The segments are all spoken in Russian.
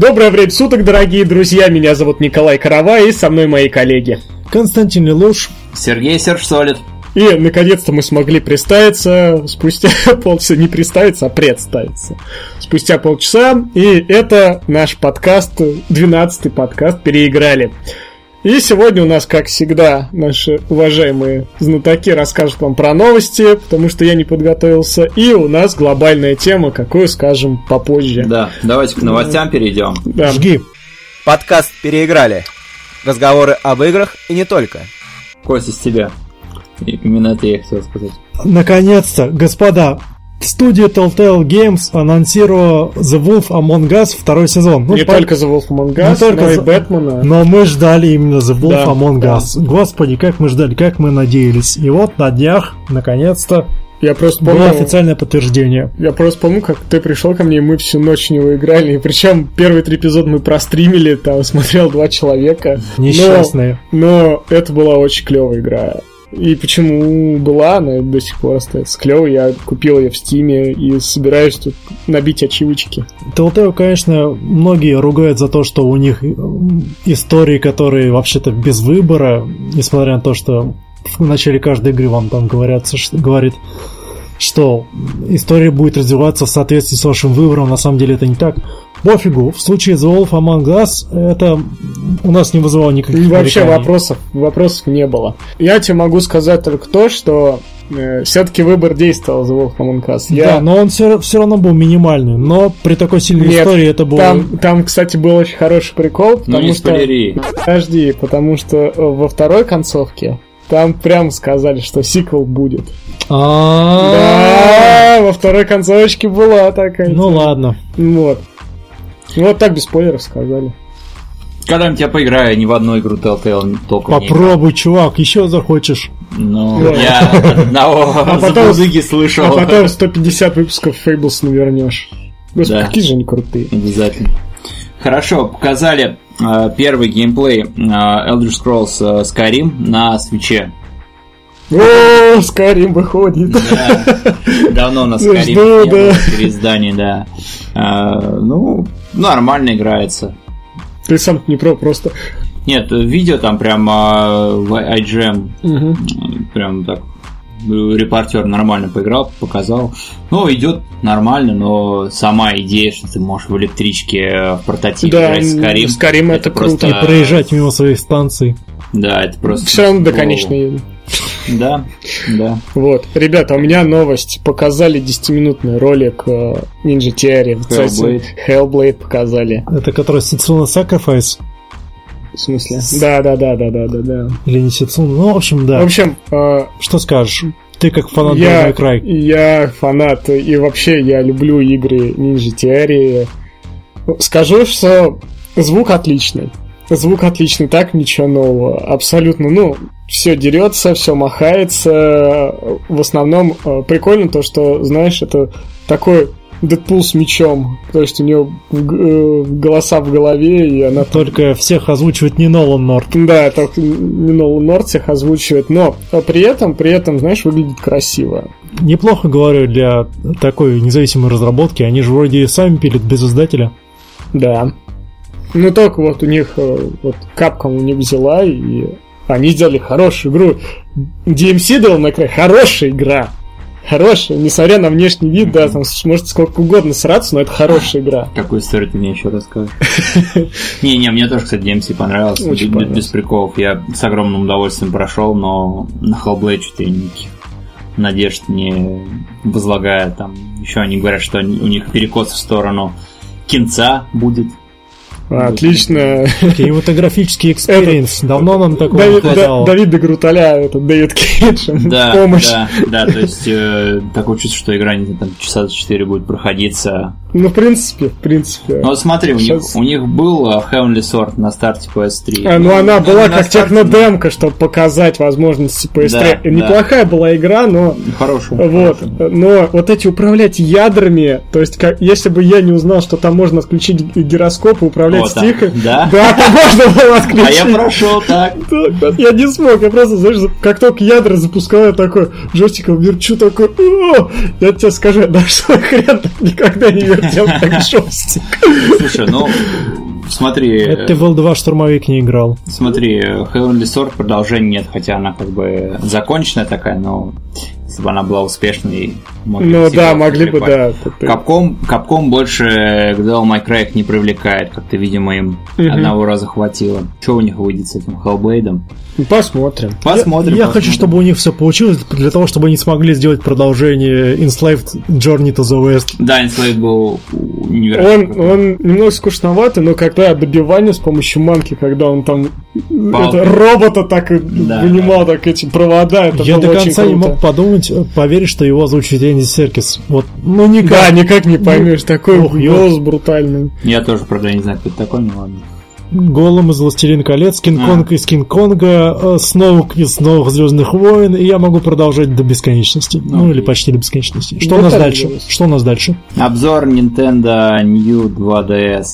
Доброе время суток, дорогие друзья. Меня зовут Николай Карава и со мной мои коллеги. Константин Лелуш. Сергей Сержсолид. И, наконец-то, мы смогли представиться спустя полчаса, не представиться, а представиться. Спустя полчаса, и это наш подкаст, 12-й подкаст «Переиграли». И сегодня у нас, как всегда, наши уважаемые знатоки расскажут вам про новости, потому что я не подготовился. И у нас глобальная тема, какую скажем попозже. Да, давайте к новостям перейдем. Да. Жги. Подкаст «Переиграли». Разговоры об играх и не только. Костя, с тебя. Именно это я хотел сказать. Наконец-то, господа, студия Telltale Games анонсировала The Wolf Among Us второй сезон. Ну, не по- только The Wolf Among Us, Не только но и Бэтмена. Но мы ждали именно The Wolf Да, Among да. Us. Господи, как мы ждали, как мы надеялись. И вот на днях, наконец-то, Я просто было помню, официальное подтверждение. я просто помню, как ты пришел ко мне, и мы всю ночь в него играли. И причем первые три эпизода мы простримили, там смотрел два человека. Но- Несчастные. Но это была очень клевая игра. И почему была, она до сих пор остается клевой. Я купил ее в Стиме и собираюсь тут набить ачивочки. Telltale, конечно, многие ругают за то, что у них м, истории, которые вообще-то без выбора, несмотря на то, что в начале каждой игры вам там говорят, что, говорит, что история будет развиваться в соответствии с вашим выбором, на самом деле это не так. Пофигу, в случае The Wolf Among Us это у нас не вызывало никаких И вообще нареканий. вопросов, вопросов не было. Я тебе могу сказать только то, что все-таки выбор действовал за Wolf Among Us. Я... Да, но он все, равно был минимальный. Но при такой сильной Нет, истории это было... Там, там, кстати, был очень хороший прикол, Ну потому не что... спойлери. Подожди, потому что э, во второй концовке там прям сказали, что сиквел будет. А-а-а. Да, во второй концовочке была такая. Ну ладно. Вот. Ну вот так без спойлеров сказали. Когда-нибудь я поиграю не в одну игру Telltale, только. Попробуй, чувак, еще захочешь. Ну, Да. я одного А потом- слышал. А потом 150 выпусков Fables навернешь. Господи, Да. какие же они крутые. Обязательно. Хорошо, показали э, первый геймплей э, Elder Scrolls э, Skyrim на свече. О, Скарим выходит. Да, давно на Жду, Skyrim не было да. переиздания, да. Э, ну, нормально играется. Ты сам не про, просто. Нет, видео там прям э, в IGM Мгм. прям так репортер нормально поиграл, показал. Ну, идет нормально, но сама идея, что ты можешь в электричке э, в прототип Да, играть в Skyrim. Skyrim это круто. И просто- проезжать мимо своих станций. Да, это просто... Все равно до конечной. Да, да. Вот. Ребята, у меня новость. Показали 10-минутный ролик э, Ninja Theory. в Hellblade. Hellblade показали. Это который Сицуна Sacrifice В смысле? Да, да, да, да, да, да, да. или не Сицуна. Ну, в общем, да. В общем, э, Что скажешь? Ты как фанат я, Devil May Cry. я фанат, и вообще я люблю игры Ninja Theory. Скажу, что звук отличный. Звук отличный, так ничего нового. Абсолютно, ну, все дерется, все махается. В основном э, прикольно то, что, знаешь, это такой Дэдпул с мечом. То есть у г- э, голоса в голове, и она Только всех озвучивает не Нолан Норт. да, только не Нолан Норд всех озвучивает, но при этом, при этом, знаешь, выглядит красиво. Неплохо, говорю, для такой независимой разработки. Они же вроде сами пилят без издателя. Да. Ну только вот у них, э, вот Capcom у них взяла, и они сделали хорошую игру. DMC Devil May Cry хорошая игра. Хорошая, несмотря на внешний вид, да, там может сколько угодно сраться, но это хорошая игра. Какую историю ты мне еще расскажешь? Не-не, мне тоже, кстати, DMC Без- понравился. Без приколов. Я с огромным удовольствием прошел, но на Hellblade что-то никаких надежд не возлагаю. Там еще они говорят, что у них перекос в сторону кинца будет. Отлично. Кинематографический experience. Давно нам такого не Давид, да, хватало. Дэвид де Грутола, этот Дэвид Кейдж, Да, помощь. да, да, то есть э, такое чувство, что игра не там часа за 4 будет проходиться. Ну, в принципе, в принципе. Ну вот смотри, у них, у них был э, Heavenly Sword на старте PS3. А, ну она была на как старте- технодемка, чтобы показать возможности PS3. Да, да. Неплохая была игра, но Хорошая. вот, но вот эти управлять ядрами, то есть как, если бы я не узнал, что там можно отключить г- гироскоп и управлять там? тихо. Да? Да, там можно было открыть. А я прошел так. Я не смог, я просто, знаешь, как только ядра запускал, я такой, джойстиком верчу, такой, я тебе скажу, да что хрен никогда не вертел так джойстик. Слушай, ну, смотри, Это ты в L2 штурмовик не играл. смотри, Heavenly Sword продолжения нет, хотя она как бы законченная такая, но если бы она была успешной, могли Ну да, могли бы, да. Капком, Капком больше к Devil May Cry не привлекает, как-то, видимо, им Мгм. одного раза хватило. Что у них выйдет с этим Hellblade? Ну, Посмотрим. Посмотрим. Я посмотрим. хочу, чтобы у них все получилось, для того, чтобы они смогли сделать продолжение Enslaved Journey to the West. Да, Enslaved был Он, невероятно. он немного скучноватый, но когда добивание с помощью манки, когда он там Палку. это, робота так Да, вынимал так эти провода, это Я было до очень конца не мог подумать, э, поверить, что его озвучит Энди Серкис. Вот, ну никак. Да, никак не поймешь, такой ох, голос брутальный. Я тоже, правда, не знаю, кто это такой, но ладно. Голым из Властелин колец, Кинг-Конг из Кинг-Конга, э, Сноук из новых Звездных войн, и я могу продолжать до бесконечности. Ну, Ну, или почти до бесконечности. Что у нас дальше? есть. Что у нас дальше? Обзор Nintendo New 2DS.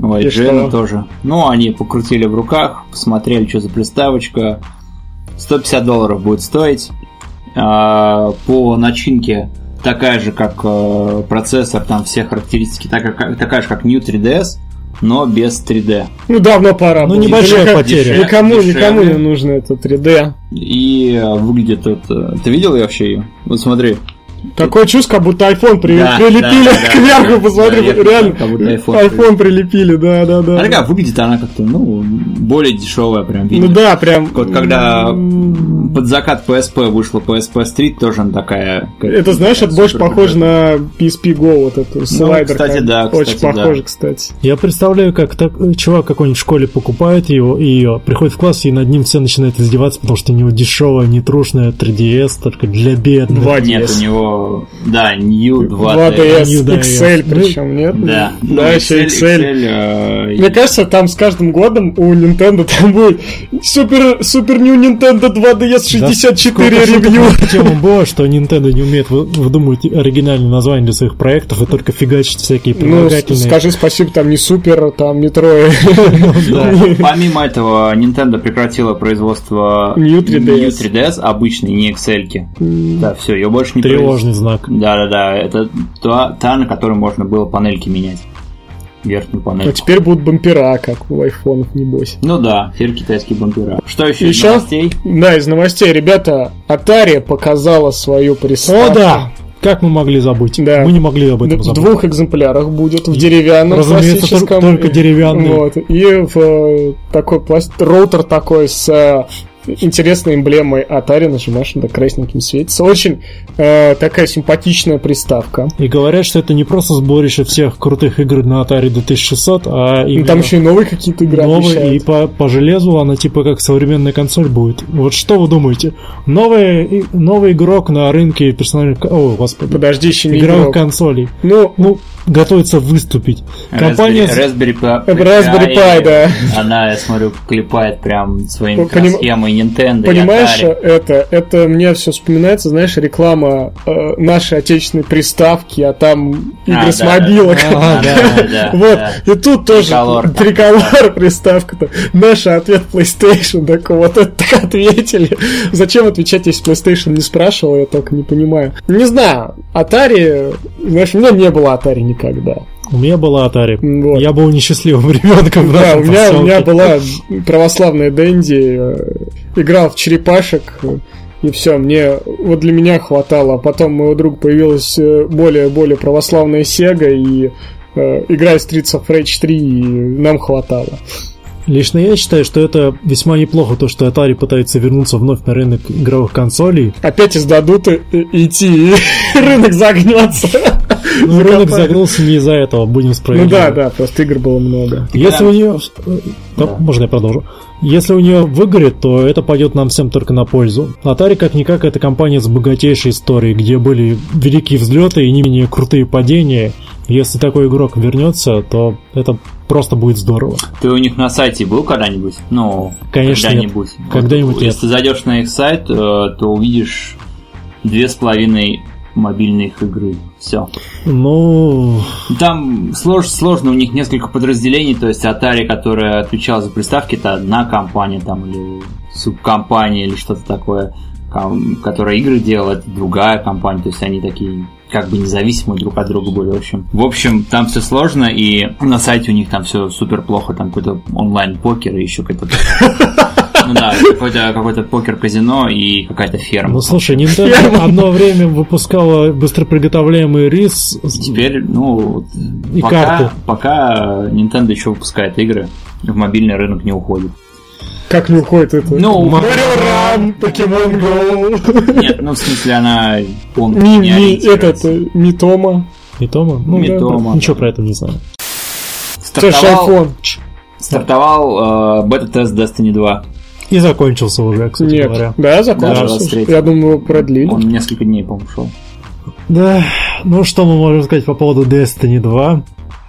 Ой, И Джена что? тоже. Ну, они покрутили в руках, посмотрели, что за приставочка. 150 долларов будет стоить. А, по начинке такая же, как э, процессор, там все характеристики, такая, такая же, как New 3DS, но без 3D. Ну, давно пора. Ну, было. небольшая Никак- потеря. Никому, Дешевле. никому не нужно это 3D. И э, выглядит это... Ты видел ее вообще ее? Вот смотри. Такое чувство, как будто iPhone при- Да, прилепили да, да, кверху, да, посмотри, да, реально. как будто iPhone iPhone прилепили, да, да, да. А такая выглядит она как-то, ну, более дешевая прям Ну видно. да, прям. Вот когда под закат PSP вышла PSP Street, тоже она такая... Это, знаешь, это больше похоже на PSP Go, вот эту слайдер. кстати, да, Очень кстати, да. похоже, кстати. Я представляю, как так, чувак какой-нибудь в школе покупает его, и ее, приходит в класс, и над ним все начинают издеваться, потому что у него дешевая, нетрушная 3DS, только для бедных. 2DS. Нет, у него, да, New 2DS. 2DS, New 2DS. XL Ну, причем, нет? Да, Да, ну, еще XL. э, Мне кажется, там с каждым годом у Nintendo там будет супер, супер New Nintendo 2DS 64 Да, ревью. тему было, что Nintendo не умеет вы- выдумывать оригинальные названия для своих проектов и только фигачит всякие Ну, прилагательные. скажи спасибо, там не супер, там не трое. Да. Помимо этого, Nintendo прекратила производство New 3DS. New 3DS обычной, не XL. Да, все, ее больше не Тревожный знак. Да, да, да. Это та, та, на которой можно было панельки менять. Верхнюю А панель. теперь будут бампера, как у айфонов, небось. Ну да, теперь китайские бампера. Что еще из Еще? новостей? Да, из новостей, ребята, Atari показала свою приставку. О, да! Как мы могли забыть? Да. Мы не могли об этом В забыть. двух экземплярах будет, в деревянном Разумеется, классическом. только- только деревянный. Вот, и в э, такой пласт... роутер такой с э, интересной эмблемой Atari, нажимаешь, на красненьким светится. Очень э, такая симпатичная приставка. И говорят, что это не просто сборище всех крутых игр на Atari 2600, а именно там еще и новые какие-то игры новый, обещают. и по, по железу она типа как современная консоль будет. Вот что вы думаете? Новый, и- новый игрок на рынке персональных... О, господи. Подожди, еще не Игровых игрок. консолей. Ну, Ну, готовится выступить. Компания... с- Raspberry, Pi, Raspberry Pi, да. Она, я смотрю, клепает прям своими поним- схемой Nintendo Понимаешь, это, это мне все вспоминается, знаешь, реклама э, нашей отечественной приставки, а там игры А, с да, мобилок. А, да, да, Вот, и тут тоже Триколор. триколор приставка-то. Наш ответ PlayStation, так вот это так ответили. Зачем отвечать, если PlayStation не спрашивал, я только не понимаю. Не знаю, Atari, знаешь, у меня не было Atari никогда. У меня была Atari. Вот. Я был несчастливым ребенком. Да, у меня, у меня была православная Дэнди, э, играл в черепашек, э, и все, мне вот для меня хватало. А потом у моего друга появилась э, более-более православная Сега, и э, игра из Streets of Rage 3 и нам хватало. Лично я считаю, что это весьма неплохо, то, что Atari пытается вернуться вновь на рынок игровых консолей. Опять издадут и, и идти, и рынок загнется. Но рынок загнулся не из-за этого, будем Ну справедливы. да, да, просто игр было много. Если у нее... Да, можно я продолжу? Если у нее выгорит, то это пойдет нам всем только на пользу. Atari, как-никак, это компания с богатейшей историей, где были великие взлеты и не менее крутые падения. Если такой игрок вернется, то это просто будет здорово. Ты у них на сайте был когда-нибудь? Ну, Конечно, когда-нибудь. Когда-нибудь Вот. Если ты зайдешь на их сайт, э, то увидишь две с половиной мобильные их игры. Все. Ну, Там слож- сложно, у них несколько подразделений, то есть Atari, которая отвечала за приставки, это одна компания там или субкомпания или что-то такое, которая игры делала, это другая компания, то есть они такие как бы независимые друг от друга были, в общем. В общем, там все сложно, и на сайте у них там все супер плохо, там какой-то онлайн-покер и еще какой-то... Ну да, какой-то какой покер-казино и какая-то ферма. ну слушай, Nintendo одно время выпускала быстроприготовляемый рис. Теперь, ну, И пока, карты. пока Nintendo еще выпускает игры, в мобильный рынок не уходит. Как не уходит это? Ну, Mario Run, Pokemon Go. Нет, ну в смысле она полностью не ориентируется. этот, Митома. Митома? Ну, Митома, ничего да. про это не знаю. Стартовал, стартовал э, бета-тест Destiny 2. И закончился уже, кстати Нет, говоря. да, Да, закончился. 23. Я думаю, его продлили. Он несколько дней, по-моему, шел. Да, ну что мы можем сказать по поводу Destiny 2?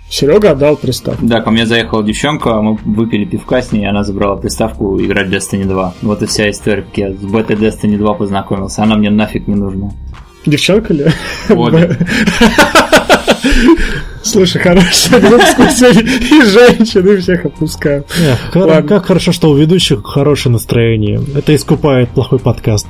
Серега отдал приставку. Да, ко мне заехала девчонка, мы выпили пивка с ней, она забрала приставку играть в Destiny 2. Вот и вся история, как я с бета Destiny 2 познакомился. Она мне нафиг не нужна. Девчонка ли? Обе. Слушай, выпуск сегодня и женщин, и всех. Эх, Ладно. как хорошо, что у ведущих хорошее настроение. Это искупает плохой подкаст.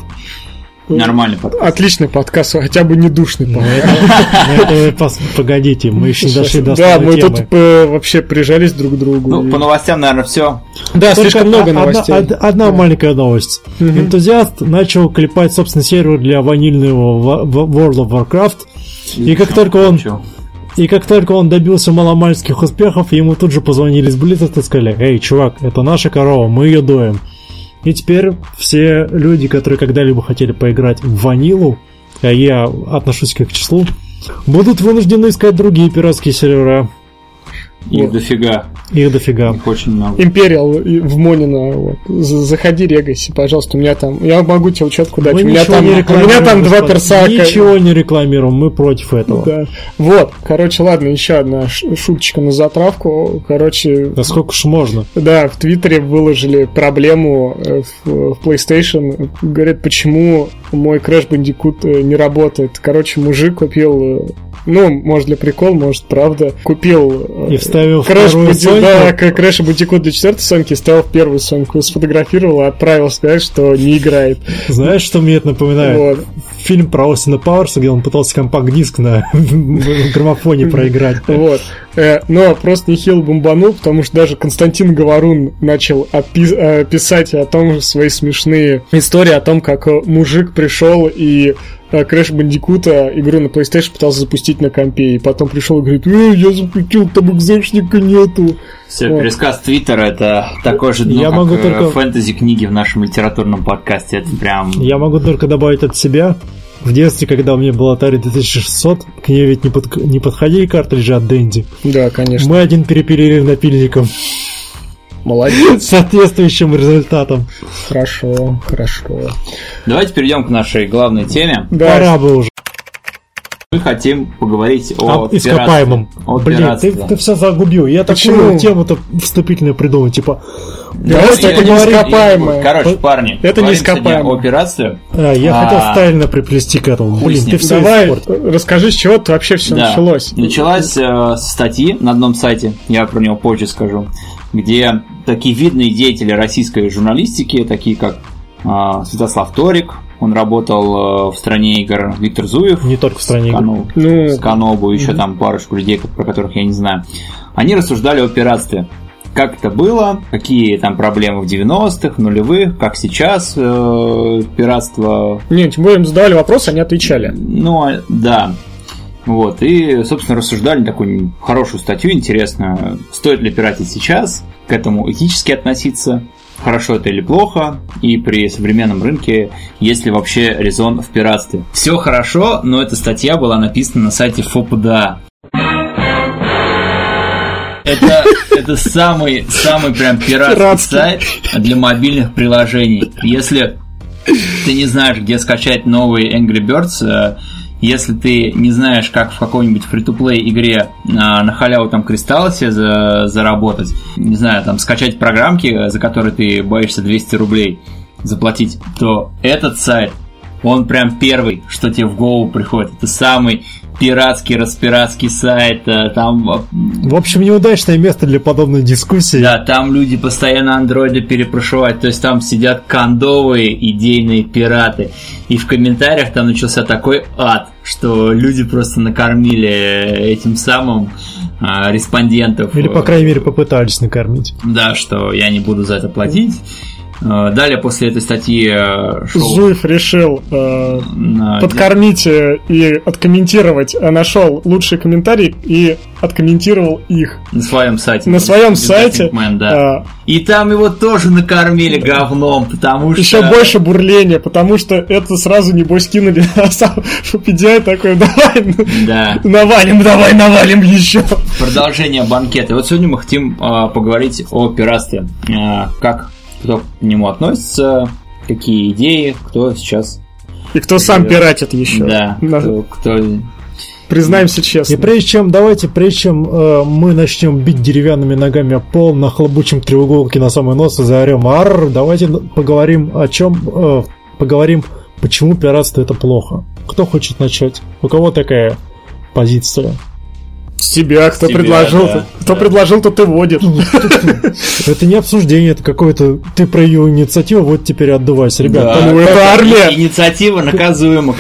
Нормальный подкаст. Отличный подкаст, хотя бы не душный Ну, ну, Погодите, мы еще не дошли до Да, мы тут э, вообще прижались друг к другу. Ну, по новостям, наверное, все. Да, слишком много новостей. од- Одна маленькая новость. Энтузиаст начал клепать собственный сервер для ванильного World of Warcraft. И как только он И как только он добился маломальских успехов, ему тут же позвонили с Blizzard и сказали, «Эй, чувак, это наша корова, мы ее доем». И теперь все люди, которые когда-либо хотели поиграть в ванилу, а я отношусь к их числу, будут вынуждены искать другие пиратские сервера. Их дофига. Их дофига. Их очень много. Империал в Монина, вот. За- Заходи, регайся, пожалуйста, у меня там... Я могу тебе учетку дать, Мы у меня там, не у меня там два персака. Ничего не рекламируем, мы против этого. Да. Вот, короче, ладно, еще одна шуточка на затравку. Короче, Да сколько ж можно? да, в Твиттере выложили проблему э, в, в PlayStation. Говорят, почему мой Crash Bandicoot э, не работает. Короче, мужик купил, э, ну, может для прикола, может правда, купил вставил Crash вторую Bandicoot, Соньку? да, к- Crash Bandicoot для четвертой Соньки, ставил первую Соньку, сфотографировал и отправил сказать, что не играет. Знаешь, что мне это напоминает? Вот. Фильм про Остина Пауэрса, где он пытался компакт-диск на граммофоне проиграть. Вот. Э, Но просто нехило бомбанул, потому что даже Константин Говорун начал э, писать о том свои смешные истории о том, как э, мужик пришел и Crash Бандикута игру на PlayStation пытался запустить на компе, и потом пришел и говорит, э, я запустил, там экзешника нету. Все, Вот. пересказ Твиттера это такое же дно, Я как могу э, только- фэнтези-книги в нашем литературном подкасте. Это прям... Я могу только добавить от себя. В детстве, когда у меня был Atari 2600, к ней ведь не, под- не подходили картриджи от Dendy. Да, конечно. Мы один перепилили напильником Молодец. с соответствующим результатом. Хорошо, хорошо. Давайте перейдем к нашей главной теме. Да, Пора бы уже. Мы хотим поговорить о Об ископаемом. пиратстве. О Блин, ты, пиратстве. ты все загубил. Я Почему? такую тему-то вступительную придумал. Типа, Давайте это не ископаемое. Короче, парни, Это не ископаемое. о пиратстве. а, я А, хотел стайльно приплести к этому. Блин, ты все Давай, расскажи, с чего это вообще все Да. началось. Началась э, статьи на одном сайте, я про него позже скажу, где такие видные деятели российской журналистики, такие как э, Святослав Торик, он работал э, в стране игр Виктор Зуев, Не только в стране игр. Канобу, Ну, Сканобу, еще там парочку людей, про которых я не знаю. Они рассуждали о пиратстве. Как это было, какие там проблемы в 90-х, нулевых, как сейчас э, пиратство не, тем более им задавали вопрос, они отвечали. ну, а, да. Вот, и, собственно, рассуждали такую хорошую статью, интересную. Стоит ли пиратить сейчас, к этому этически относиться, хорошо это или плохо, и при современном рынке есть ли вообще резон в пиратстве. Все хорошо, но эта статья была написана на сайте ФОПДА. Это, это самый, самый прям пиратский Пиратский. сайт для мобильных приложений. Если ты не знаешь, где скачать новый Angry Birds, э, если ты не знаешь, как в какой-нибудь фри-то-плей игре а, на халяву там кристаллы себе за- заработать, не знаю, там скачать программки, за которые ты боишься 200 рублей заплатить, то этот сайт он прям первый, что тебе в голову приходит. Это самый пиратский, распиратский сайт, э, там... э, В общем, неудачное место для подобной дискуссии. Да, там люди постоянно андроиды перепрошивают, то есть там сидят кондовые идейные пираты. И в комментариях там начался такой ад, что люди просто накормили этим самым респондентов. Или, по крайней мере, попытались накормить. Да, что я не буду за это платить. Э, Далее после этой статьи э, шел Зуев решил э, на- подкормить э, и откомментировать, нашел лучшие комментарии и откомментировал их. на своем сайте. На своем сайте Man, да. а, И там его тоже накормили говном, потому что... еще больше бурления, потому что это сразу небось кинули, а сам PDI такой, давай, Да. навалим, давай, навалим еще. Продолжение банкета. И вот сегодня мы хотим а, поговорить о пиратстве. А, как кто к нему относится, какие идеи, кто сейчас... И кто сам пиратит еще. Да, На- кто, кто- Признаемся И честно. прежде чем, давайте, прежде чем э, мы начнем бить деревянными ногами о пол, нахлобучим треуголки на самый нос и заорем «Арр!», давайте поговорим о чем, э, поговорим, почему пиратство это плохо. Кто хочет начать? У кого такая позиция? С тебя, кто тебя, предложил, да, кто да. предложил, то ты водит. Это не обсуждение, это какое-то... Ты проявил инициативу, вот теперь отдувайся. Ребят, Да, ну, это армия. Инициатива наказуема,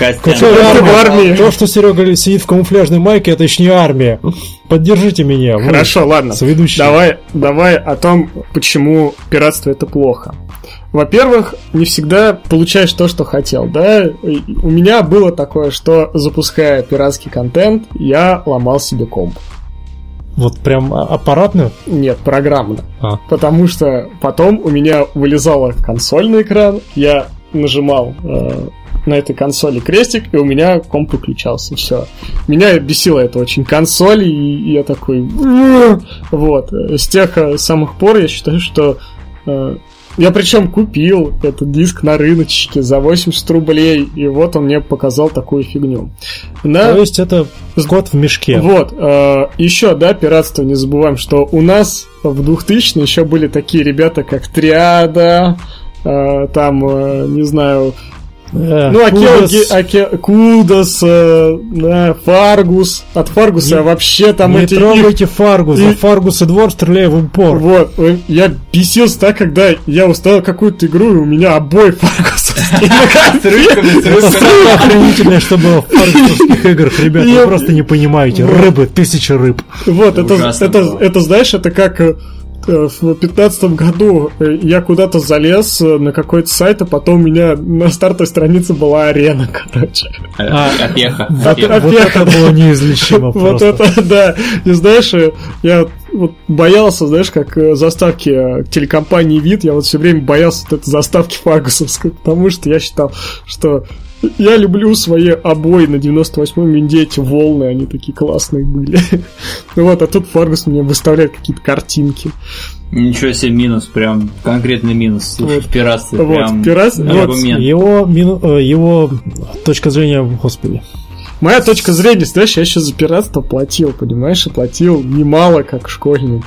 армии? То, что Серега сидит в камуфляжной майке, это еще не армия. Поддержите меня. Хорошо, ладно. Давай, давай о том, почему пиратство это плохо. Во-первых, не всегда получаешь то, что хотел, да? У меня было такое, что запуская пиратский контент, я ломал себе комп. Вот прям а- аппаратно? Нет, программно. А. Потому что потом у меня вылезала консоль на экран, я нажимал э, на этой консоли крестик, и у меня комп выключался. Все. Меня бесило это очень консоль, и я такой... Вот. С тех э, самых пор я считаю, что... э, я причем купил этот диск на рыночке за 80 рублей, и вот он мне показал такую фигню. На- То есть это кот в мешке. вот, еще, да, пиратство, не забываем, что у нас в 2000 еще были такие ребята, как Триада, э, там, э, не знаю, Э, ну, Акел, Кудос. Ге- Аке- Кудос, э, да, Фаргус, от Фаргуса Не- вообще там Не эти... трогайте Фаргуса. и- Фаргус и двор стреляй в упор. Вот, э, я бесился так, когда я уставил какую-то игру, и у меня обои с Это самое охренительное, что было в фаргусовских играх, ребят. Вы просто не понимаете. Рыбы, тысяча рыб. Вот, это, это, знаешь, это как в пятнадцатом году э, я куда-то залез э, на какой-то сайт, а потом у меня на стартовой странице была арена, короче. А, Опеха. вот опеха. это- Вот это было неизлечимо Вот просто. это, да. И знаешь, э, я вот боялся, знаешь, как э, заставки э, телекомпании вид, я вот все время боялся вот этой заставки фаргусовской, потому что я считал, что я люблю свои обои на 98-м винде, эти волны, они такие классные были. Ну Вот, а тут Фаргус мне выставляет какие-то картинки. Ничего себе минус, прям конкретный минус. Слушай, Вот. в пиратстве Вот, прям пират- вот. Его, мину- э, его точка зрения, господи. Моя точка зрения, знаешь, я еще за пиратство платил, понимаешь, и платил немало, как школьник.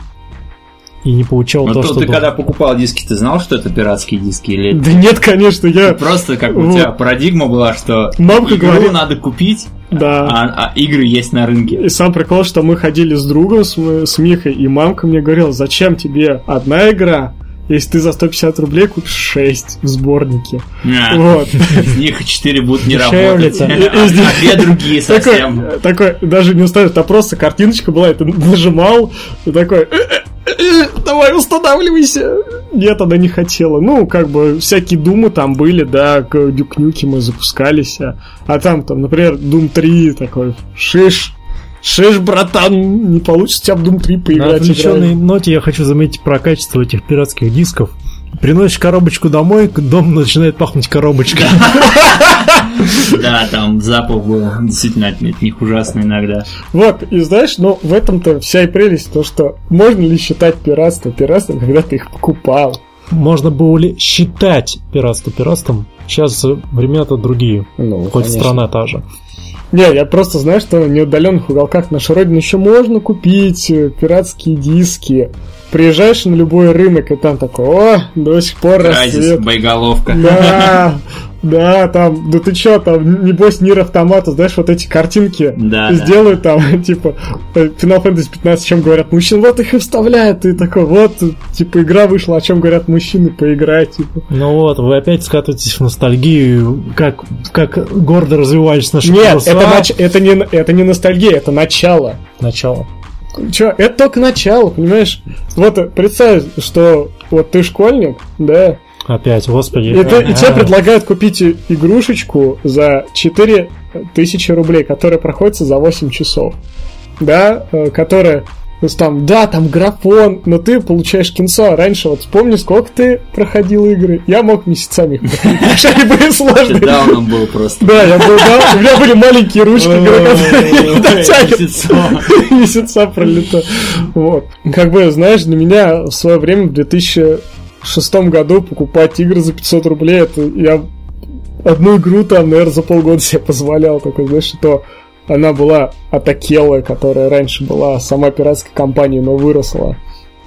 И не получал Ну, то, то что ты должен. когда покупал диски, ты знал, что это пиратские диски? Или Да нет, конечно, я... просто как у тебя парадигма была, что Мамка игру говорит- надо купить, Да. а, а игры есть на рынке. И сам прикол, что мы ходили с другом, с, с Михой, и мамка мне говорила, зачем тебе одна игра, если ты за 150 рублей купишь 6 в сборнике. А, Вот. Из них 4 будут не работать, а а две другие совсем. Такой, даже не уставишь, там просто картиночка была, и ты нажимал, и такой, «Э, э, э, давай устанавливайся. Нет, она не хотела. Ну, как бы, всякие думы там были, да, дюкнюки мы запускались, а, а там, там, например, Doom 3 такой, шиш, шиш, братан, не получится тебя в Doom 3 На поиграть. отвлеченной играть». ноте я хочу заметить про качество этих пиратских дисков. Приносишь коробочку домой, дом начинает пахнуть коробочкой. Да, там запах был действительно от них ужасный иногда. Вот, и знаешь, ну, в этом-то вся и прелесть, то, что можно ли считать пиратство пиратством, когда ты их покупал. Можно было ли считать пиратство пиратством? Сейчас времена-то другие. Ну, Хоть конечно. страна та же. Не, я просто знаю, что в неудаленных уголках нашей родины еще можно купить э, пиратские диски. Приезжаешь на любой рынок, и там такой, о, до сих пор рассвет. боеголовка. Да, Да, там, да ты чё, там, небось, Нир Автомата, знаешь, вот эти картинки Да, сделают там, типа, э, Final Fantasy 15, о чем говорят мужчины, вот их и вставляют, и такой, вот, типа, игра вышла, о чем говорят мужчины, поиграй, типа. Ну вот, вы опять скатываетесь в ностальгию, как, как гордо развивались наши Нет, паруса. это, нач- это, не, это не ностальгия, это начало. начало. Чё, это только начало, понимаешь? Вот представь, что вот ты школьник, да, Опять, господи. и, ты- и тебе предлагают купить игрушечку за 4000 рублей, которая проходится за 8 часов, да, э, которая то есть там, да, там графон, но ты получаешь кинцо. А раньше, вот вспомни, сколько ты проходил игры. Я мог месяцами их проходить, они были Ты сложные. дауном был просто. Да, я был, да, у меня были маленькие ручки, которые дотягивают. Месяца пролетает. Вот. Как бы, знаешь, для меня в свое время, в 2006 году, покупать игры за 500 рублей, это я одну игру там, наверное, за полгода себе позволял. Такой, знаешь, то она была Атакела, которая раньше была сама пиратской компанией, но выросла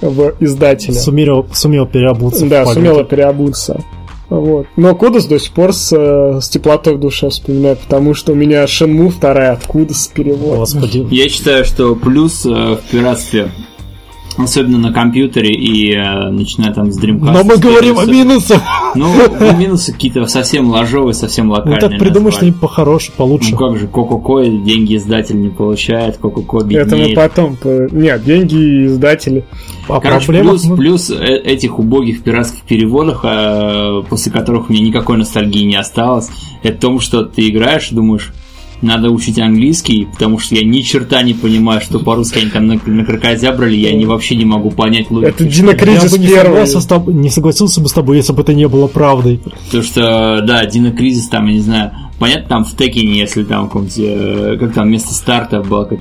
в издателя. Сумел, сумел переобуться. в Да, сумела переобуться. Вот. Но Кудас до сих пор с, с теплотой в душе вспоминаю, потому что у меня Шенму вторая от Кудас перевод. Господи. Я считаю, что плюс э, в пиратстве, особенно на компьютере и э, начиная там с Dreamcast. Но мы говорим о минусах. Ну, ну, минусы какие-то совсем ложовые, совсем Ну локальные. так придумай что-нибудь похорошее, получше. Ну как же, Коко-Ко деньги издатель не получает, Коко-Ко Это мы беднеет. потом... по- Нет, деньги издатели. О Короче, проблемах плюс, мы- плюс э, этих убогих пиратских переводах, э, после которых у меня никакой ностальгии не осталось, это том, что ты играешь и думаешь, надо учить английский, потому что я ни черта не понимаю, что по-русски они там на, на крокозябрали, я не, вообще не могу понять логику. Это Дина Я бы не первый. согласился с тобой- не согласился бы с тобой, если бы это не было правдой. Потому что, да, Дина Кризис там, я не знаю, понятно, там в Текине, если там какой-нибудь, э, как там вместо старта было, как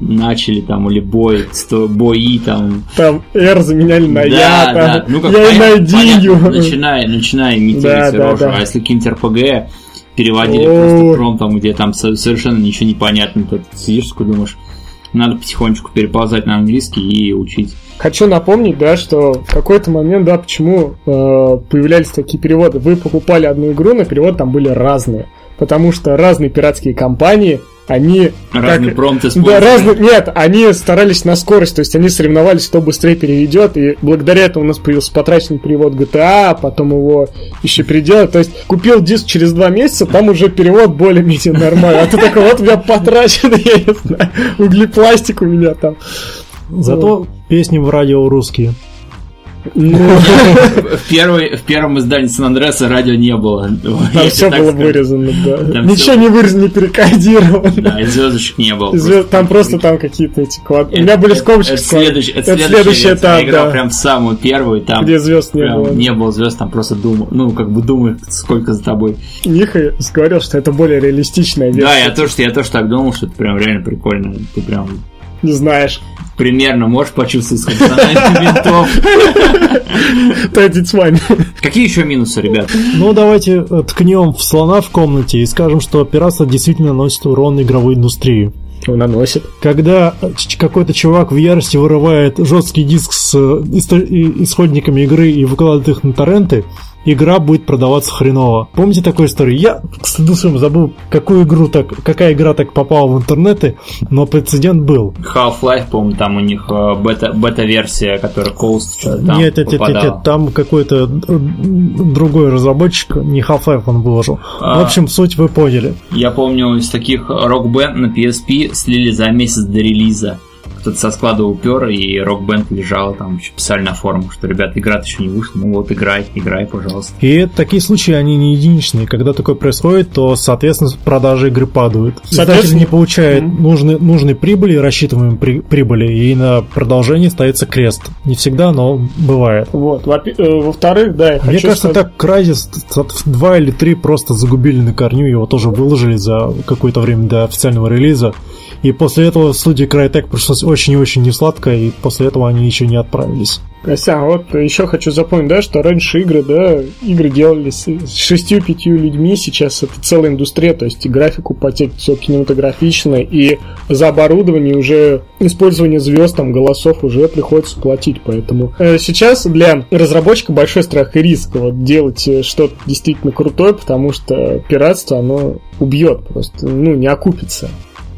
начали там, или бой, сто- бои там, Там R заменяли на я, там, Ну, как я и понятно, найди понятно, начиная, начиная имитировать Да, да, рожу, да. а если какие-нибудь РПГ переводили просто промптом, где там со- совершенно ничего не понятно, ты сидишь думаешь, надо потихонечку переползать на английский и учить. Хочу напомнить, да, что в какой-то момент, да, почему э, появлялись такие переводы. Вы покупали одну игру, но переводы там были разные. Потому что разные пиратские компании, они... Разные как- промпты Да, разные... Нет, они старались на скорость, то есть они соревновались, кто быстрее переведет, и благодаря этому у нас появился потраченный перевод GTA, потом его еще переделать. То есть купил диск через два месяца, там уже перевод более-менее нормальный. А ты такой, вот у меня потраченный, я не знаю, углепластик у меня там. Зато песни в радио русские. В, первой, в первом издании Сан-Андреаса радио не было. Там все было вырезано, да. Ничего не вырезано, не перекодировано. Да, и звездочек не было. Там просто там какие-то эти квад... У Это- меня были это- скобочки. Это следующий, этап. Играл да. прям в самую первую, там Где звезд не было. не было звезд, там просто думал, ну, как бы думаю, сколько за тобой. Миха говорил, что это более реалистичная версия. Да, я тоже, я тоже так думал, что это прям реально прикольно. Ты прям Не знаешь. примерно можешь почувствовать сколько винтов. С вами. Какие еще минусы, ребят? Ну, давайте э, ткнем в слона в комнате и скажем, что пиратство действительно наносит урон игровой индустрии. Он наносит. Когда э, какой-то чувак в ярости вырывает жесткий диск с э, исходниками игры и выкладывает их на торренты, игра будет продаваться хреново. Помните такую историю? Я, к стыду своему, забыл, какую игру так, какая игра так попала в интернеты, но прецедент был. Half-Life, по-моему, там у них э, бета- бета-версия, которая Coast что-то там нет, нет, нет, нет, нет, там какой-то другой разработчик, не Half-Life он выложил. А. В общем, суть вы поняли. Я помню, из таких рок-бенд на PSP слили за месяц до релиза. Кто-то со склада упер, и рок-бенд лежал, там еще писали на форумах, что, ребят, игра еще не вышла, ну вот, играй, играй, пожалуйста. И такие случаи, они не единичные. Когда такое происходит, то, соответственно, продажи игры падают. Издатель Соответственно- не получает нужной, нужной прибыли, рассчитываемой при- прибыли, и на продолжение ставится крест. Не всегда, но бывает. Вот. Во- э, Во-вторых, да, я Мне хочу кажется, сказать- так Crysis 2 или 3 просто загубили на корню, его тоже выложили за какое-то время до официального релиза. И после этого студии Crytek пришлось очень и очень несладко, и после этого они еще не отправились. Костян, вот еще хочу запомнить, да, что раньше игры, да, игры делались с шестью-пятью людьми, сейчас это целая индустрия, то есть и графику потек все кинематографично, и за оборудование уже использование звезд, там, голосов уже приходится платить, поэтому э, сейчас для разработчика большой страх и риск вот делать э, что-то действительно крутое, потому что пиратство, оно убьет просто, ну, не окупится.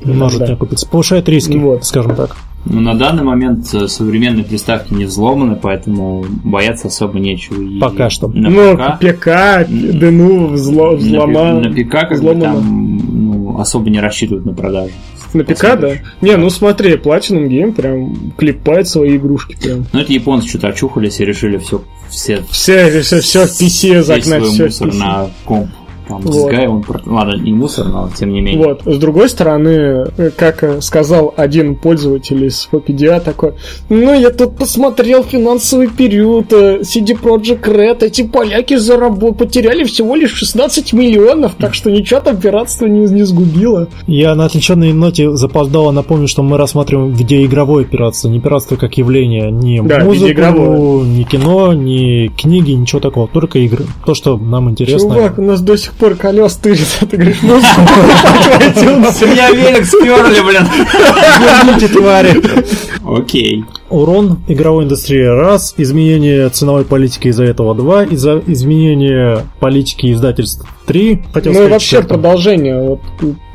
Может Да. не окупиться. Повышает риски, Вот. скажем так. Ну, на данный момент э, современные приставки не взломаны, поэтому бояться особо нечего. И Пока что. На ну, ПК, ПК, ДНУ, взло, на на ПК как бы взломано. там ну, особо не рассчитывают на продажу. На ПК, да? Не, ну смотри, Platinum Game прям клепает свои игрушки прям. Ну, это японцы что-то очухались и решили все, все, Все, все, все в PC загнать, все в PC. на комп. Там, Вот. Sky, он, ладно, не мусор, но тем не менее. Вот. С другой стороны, э, как э, сказал один пользователь из PDA такой, ну, я тут посмотрел финансовый период, э, CD Projekt Red, эти поляки заработ... потеряли всего лишь 16 миллионов, так что ничего там пиратство не, не сгубило. Я на отвлеченной ноте запоздало напомню, что мы рассматриваем видеоигровое пиратство, не пиратство как явление, не Да, музыку, не кино, не книги, ничего такого, только игры. То, что нам интересно. Чувак, у нас до сих пор колес тырит, а ты говоришь, ну, меня велик сперли, блин. Верните, твари! Окей. Урон игровой индустрии раз, изменение ценовой политики из-за этого два, из-за изменения политики издательств три. Хотел Ну и сказать вообще четвертое. продолжение. Вот,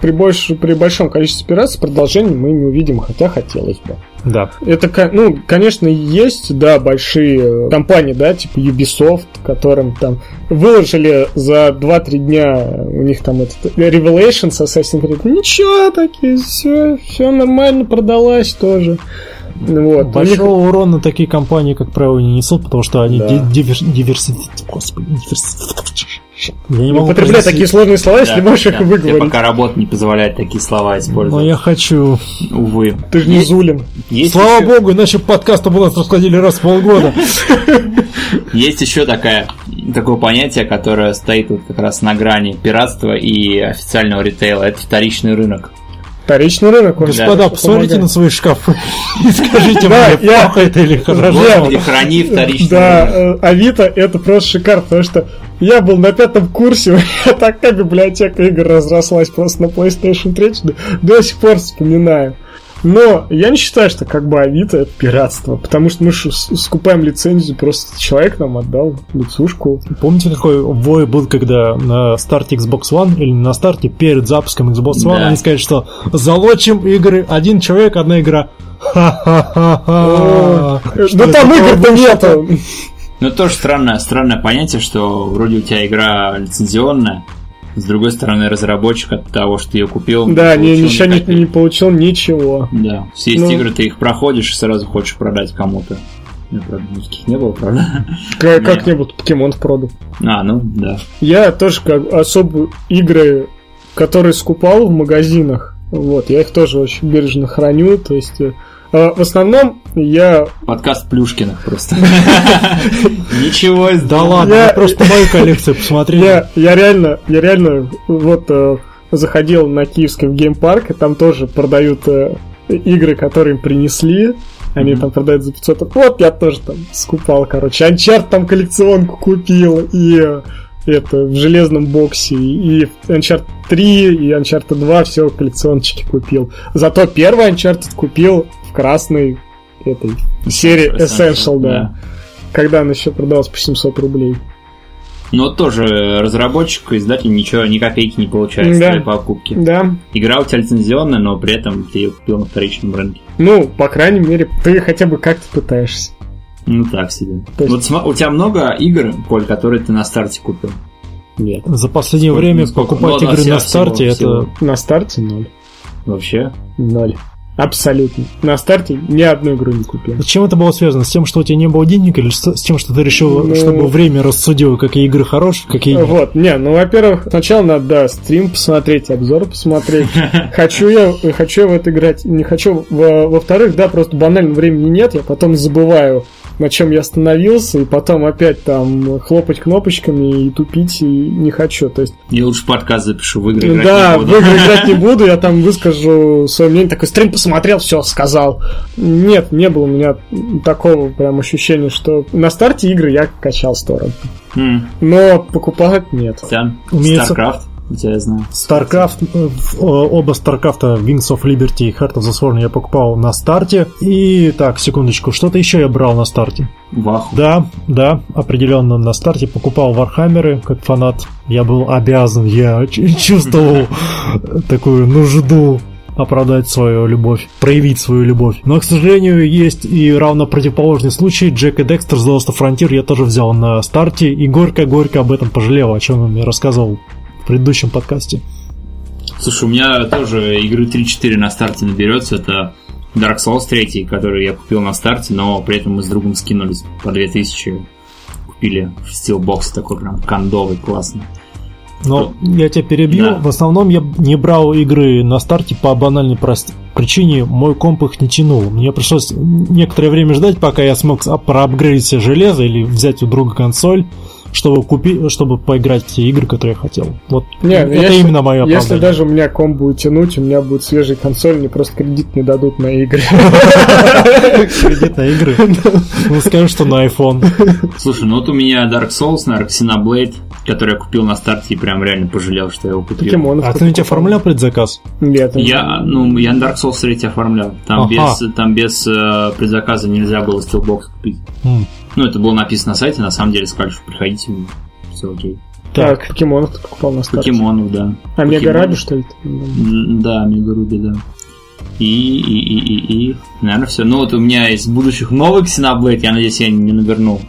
при, больш- при большом количестве пиратств продолжение мы не увидим, хотя хотелось бы. Да. Это, ну, конечно, есть, да, большие э, компании, да, типа Ubisoft, которым там выложили за 2-3 дня у них там этот Revelations Assassin's Creed. Ничего, такие, все, все нормально, продалась тоже. Вот. у них- Большого урона такие компании, как правило, не несут, потому что они Да. ди- диверс- диверси- Господи, диверси- Я не Не могу употребляй произнести. такие сложные слова, если Да, можешь их да. Тебе выговорить. пока работа не позволяет такие слова Но использовать. я хочу. Увы. Ты же не Есть- Зулин. Есть Слава еще- богу, иначе подкасты бы у нас расходили раз в полгода. Есть еще такая, такое понятие, которое стоит вот как раз на грани пиратства и официального ритейла. Это вторичный рынок. Вторичный рынок. он Господа, посмотрите на свои шкафы и скажите Да, мне, я- плохо это или хорошо. Господи, храни вторичный Да, э, Авито это просто шикарно, потому что я был на пятом курсе, у меня такая библиотека игр разрослась просто на PlayStation 3, до, до сих пор вспоминаю. Но я не считаю, что как бы Авито это пиратство, потому что мы же скупаем лицензию, просто человек нам отдал лицушку. Помните, какой вой был, когда на старте Xbox One или на старте перед запуском Xbox One Да. они сказали, что залочим игры, один человек, одна игра. Ха-ха-ха-ха. Да там игр-то нету. Но тоже странное, странное понятие, что вроде у тебя игра лицензионная, с другой стороны, разработчик от того, что ты ее купил, Да, не, ничего не, никаких. не получил, ничего. Да, все эти Ну. игры ты их проходишь и сразу хочешь продать кому-то. Ну, правда, никаких не было, правда? Как, Не. как-нибудь покемон в проду. А, ну, да. Я тоже как особо игры, которые скупал в магазинах, вот, я их тоже очень бережно храню, то есть э, в основном я Подкаст Плюшкиных просто. Ничего Да ладно, Я- просто мою коллекцию посмотрели. я, я реально, я реально вот э, заходил на Киевский в геймпарк, и там тоже продают э, игры, которые им принесли. Они там продают за 500. Вот я тоже там скупал, короче. Анчарт там коллекционку купил, и э, это в железном боксе, и Uncharted 3, и Uncharted 2, все коллекциончики купил. Зато первый Uncharted купил красной этой серии Essential, да. Когда она еще продалась по 700 рублей. Но вот тоже разработчик, издатель ничего, ни копейки не получает с Да. твоей покупки. Да, Игра у тебя лицензионная, но при этом ты ее купил на вторичном рынке. Ну, по крайней мере, ты хотя бы как-то пытаешься. Ну так себе. То есть- Вот у тебя много игр, Поль, которые ты на старте купил? Нет. За последнее Сколько- время сколько? покупать Ну, игры всего- на старте всего- это На старте ноль. Вообще? Ноль. Абсолютно. На старте ни одну игру не купил. С чем это было связано? С тем, что у тебя не было денег, или с тем, что ты решил, Ну- чтобы время рассудило, какие игры хорошие, какие нет? Вот, не, ну, во-первых, сначала надо, да, стрим посмотреть, обзор посмотреть. Хочу я, хочу я в это играть, не хочу. Во- Во-вторых, да, просто банально времени нет, я потом забываю на чем я остановился, и потом опять там хлопать кнопочками и тупить и не хочу. То есть... Я лучше подкаст запишу, в игры играть Да, не в буду. игры играть не буду, я там выскажу свое мнение, такой стрим посмотрел, все, сказал. Нет, не было у меня такого прям ощущения, что на старте игры я качал сторону. М, Но покупать нет. Тян, У меня StarCraft, я знаю. StarCraft, э, о- оба StarCraft, Wings of Liberty и Heart of the Swarm я покупал на старте. И так, секундочку, что-то еще я брал на старте. Ваху. Да, да, определенно на старте покупал Вархаммеры как фанат. Я был обязан, я чувствовал такую нужду оправдать свою любовь, проявить свою любовь. Но, к сожалению, есть и равно противоположный случай. Джек и Декстер The Lost of Frontier я тоже взял на старте и горько-горько об этом пожалел, о чем я мне рассказывал предыдущем подкасте. Слушай, у меня тоже игры 3-4 на старте наберется. Это Dark Souls 3, который я купил на старте, но при этом мы с другом скинулись по 2000. Купили в Steelbox такой прям кондовый, классный. Но я тебя перебью. Да. В основном я не брал игры на старте по банальной прост- причине. Мой комп их не тянул. Мне пришлось некоторое время ждать, пока я смог проапгрейдить себе железо или взять у друга консоль, чтобы купить, чтобы поиграть в те игры, которые я хотел. Вот Не, это если- именно мое Если оправдание. даже у меня комп будет тянуть, у меня будет свежий консоль, мне просто кредит не дадут на игры. Кредитные игры. Ну, скажу, что на iPhone. Слушай, ну вот у меня Dark Souls, наверное, Xenoblade, который я купил на старте и прям реально пожалел, что я его купил. А ты на тебя оформлял предзаказ? Нет. Я, ну, я на Dark Souls 3 оформлял. Там без, там без э, предзаказа нельзя было Steelbox купить. Ну, это было написано на сайте, на самом деле сказали, что приходите, все окей. Так, Так, покемонов ты покупал на старте. Покемонов, да. А Мега. Раби, что ли? Да, Мега Руби, да. И, и, и, и, и, наверное, все. Ну, вот у меня из будущих новых Xenoblade, я надеюсь, я не навернул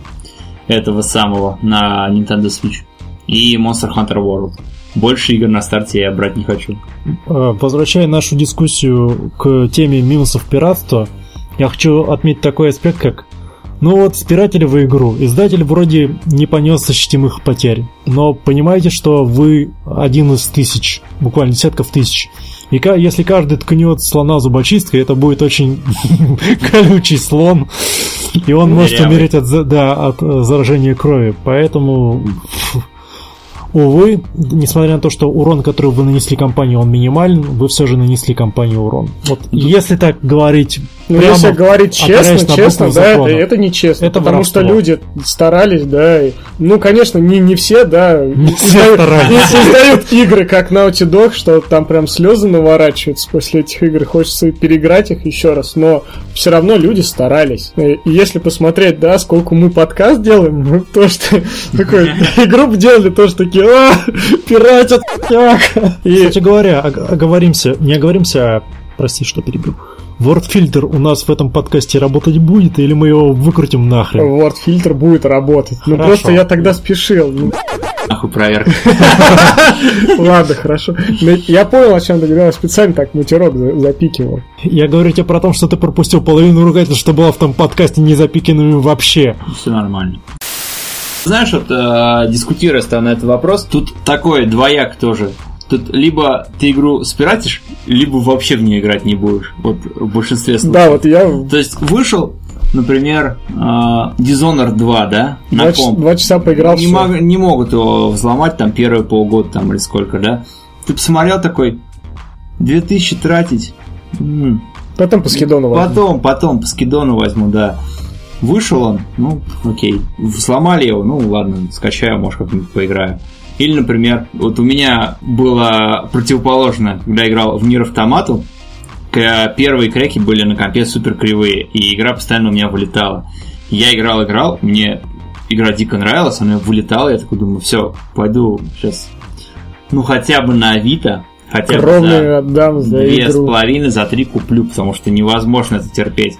этого самого на Nintendo Switch. И Monster Hunter World. Больше игр на старте я брать не хочу. э, возвращая нашу дискуссию к теме минусов пиратства, я хочу отметить такой аспект, как ну вот, спиратели вы игру. Издатель вроде не понес ощутимых потерь. Но понимаете, что вы один из тысяч, буквально десятков тысяч. И если каждый ткнет слона зубочисткой, это будет очень колючий слон. И он может умереть от, да, от э, заражения крови. Поэтому, увы, несмотря на то, что урон, который вы нанесли компании, он минимален, вы все же нанесли компании урон. Вот если так говорить Ну, прямо если говорить честно, честно, да, это, это нечестно. Это потому что воровство. люди старались, да. и- ну, конечно, не, не все, да. Не все. Не создают игры, как Naughty Dog, что там прям слезы наворачиваются после этих игр. Хочется переиграть их еще раз. Но все равно люди старались. И если посмотреть, да, сколько мы подкаст делаем, ну, то, что такой, игру делали, тоже такие, а, пиратят, так. И Кстати говоря, ог- оговоримся, не оговоримся, а, прости, что перебил. WordFilter у нас в этом подкасте работать будет, или мы его выкрутим нахрен? Word фильтр будет работать. Ну Хорошо. просто я тогда спешил. Ну, Нахуй проверка. Ладно, хорошо. Но я понял, о чем ты говорил. Специально так матерок за- запикивал. Я говорю тебе про то, что ты пропустил половину ругательств, что было в том подкасте не запиканными вообще. Все нормально. Знаешь, вот э, дискутируя с тобой на этот вопрос, тут такой двояк тоже. Тут либо ты игру спиратишь, либо вообще в нее играть не будешь. Вот в большинстве случаев. Да, вот я То есть вышел, например, э, Dishonored 2, да, на два, комп. два часа поиграл. не, мог- не могут его взломать там первые полгода там или сколько, да? Ты посмотрел такой, 2000 тратить? М, Потом по скидону возьму. Потом, потом, по скидону возьму, да. Вышел он, ну, окей. Сломали его, ну, ладно, скачаю, может, как-нибудь поиграю. Или, например, вот у меня было противоположно, когда я играл в Нир Автомату, первые креки были на компе супер кривые, и игра постоянно у меня вылетала. Я играл, играл, мне игра дико нравилась, она вылетала, я такой думаю, все, пойду сейчас, ну, хотя бы на Авито, хотя бы за- Кровные отдам за Две с игру. половиной за три куплю, потому что невозможно это терпеть.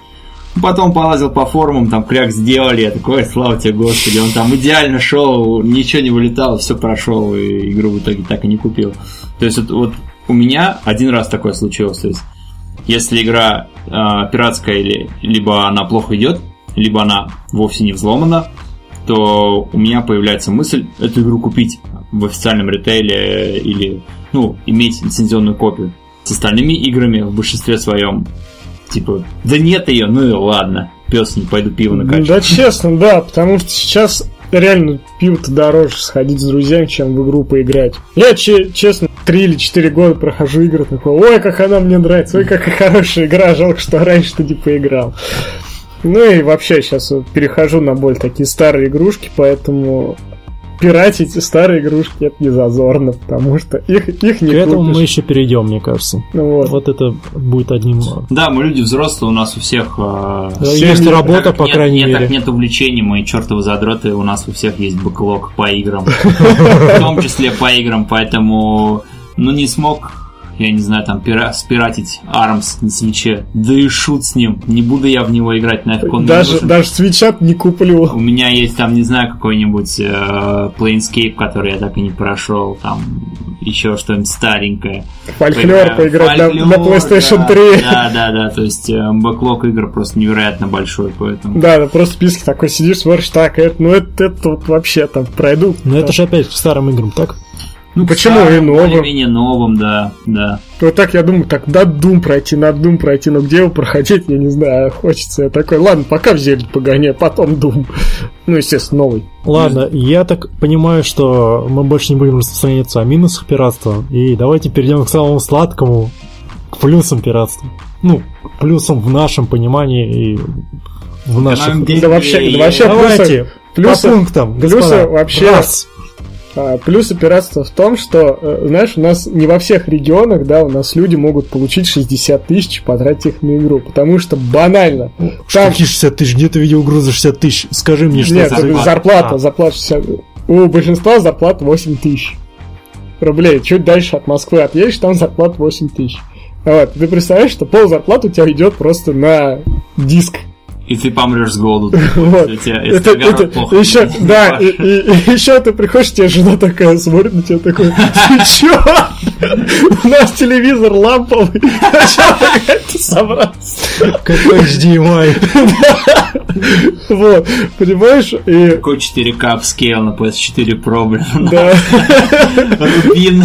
Потом полазил по форумам, там кряк сделали, я такой, «Ой, слава тебе, господи, он там идеально шел, ничего не вылетало, все прошел, и игру в итоге так и не купил. То есть вот, вот у меня один раз такое случилось, то есть если игра э, пиратская, или, либо она плохо идет, либо она вовсе не взломана, то у меня появляется мысль эту игру купить в официальном ритейле или, ну, иметь лицензионную копию. С остальными играми в большинстве своем, типа, да нет ее, ну и ладно. пес, не пойду пиво Да, накачать. честно, да, потому что сейчас реально пиво-то дороже сходить с друзьями, чем в игру поиграть. Я, че- честно, три или четыре года прохожу игры, такой, ой, как она мне нравится, ой, какая хорошая игра, жалко, что раньше-то не поиграл. Ну и вообще сейчас перехожу на более такие старые игрушки, поэтому пиратить старые игрушки это не зазорно, потому что их, их не К этому мы купишь. еще перейдем, мне кажется. Ну вот. Вот это будет одним... Да, мы люди взрослые, у нас у всех... э, Да, есть работа, так по нет, крайней нет, мере. так нет увлечений, мы чертовы задроты, у нас у всех есть бэклог по играм. В том числе по играм, поэтому... Ну, не смог, я не знаю, там, пира- спиратить Армс на свече. Да и шут с ним. Не буду я в него играть, нафиг он Даже, нужен. даже свечат не куплю. У меня есть там, не знаю, какой-нибудь э, Planescape, который я так и не прошел, там еще что-нибудь старенькое. Фольклор поиграть на, Фольклор, на PlayStation да, 3. Да, да, да, то есть э, бэклог игр просто невероятно большой, поэтому... Да, да, просто в списке такой сидишь, смотришь, так, это, ну это, это вот вообще там пройду. Но это же опять к старым играм, так? Ну, почему старым, и новым? Более-менее новым, да, да. Вот так я думаю, так, надо Doom пройти, надо Doom пройти, но где его проходить, я не знаю, хочется. Я такой, ладно, пока в зелень погоняю, потом Doom. Ну, естественно, новый. Ладно, я так понимаю, что мы больше не будем распространяться о минусах пиратства. И давайте перейдем к самому сладкому, к плюсам пиратства. Ну, к плюсам в нашем понимании и в наших... Да вообще, да вообще Давайте, плюсы, по пунктам, плюсы господа. вообще- Раз. А, плюсы пиратства в том, что, э, знаешь, у нас не во всех регионах, да, у нас люди могут получить 60 тысяч, потратить их на игру, потому что банально. Что Там- какие 60 тысяч? Где ты видел угрозы 60 тысяч? Скажи мне, что Нет, зарплата? зарплата, А. зарплата 60. У большинства зарплата 8 тысяч рублей. Чуть дальше от Москвы отъедешь, там зарплата 8 тысяч. Вот. Ты представляешь, что пол зарплаты у тебя идет просто на диск. И ты помрешь с голоду. Вот. Если Это, это, плохо еще, да, и, еще ты приходишь, тебе жена такая смотрит на тебя такой, ты чё? У нас телевизор ламповый, зачем ты собрался? Какой HDMI? Вот, понимаешь? И, Какой 4К upscale на PS4 Pro, блин. да, Рубин.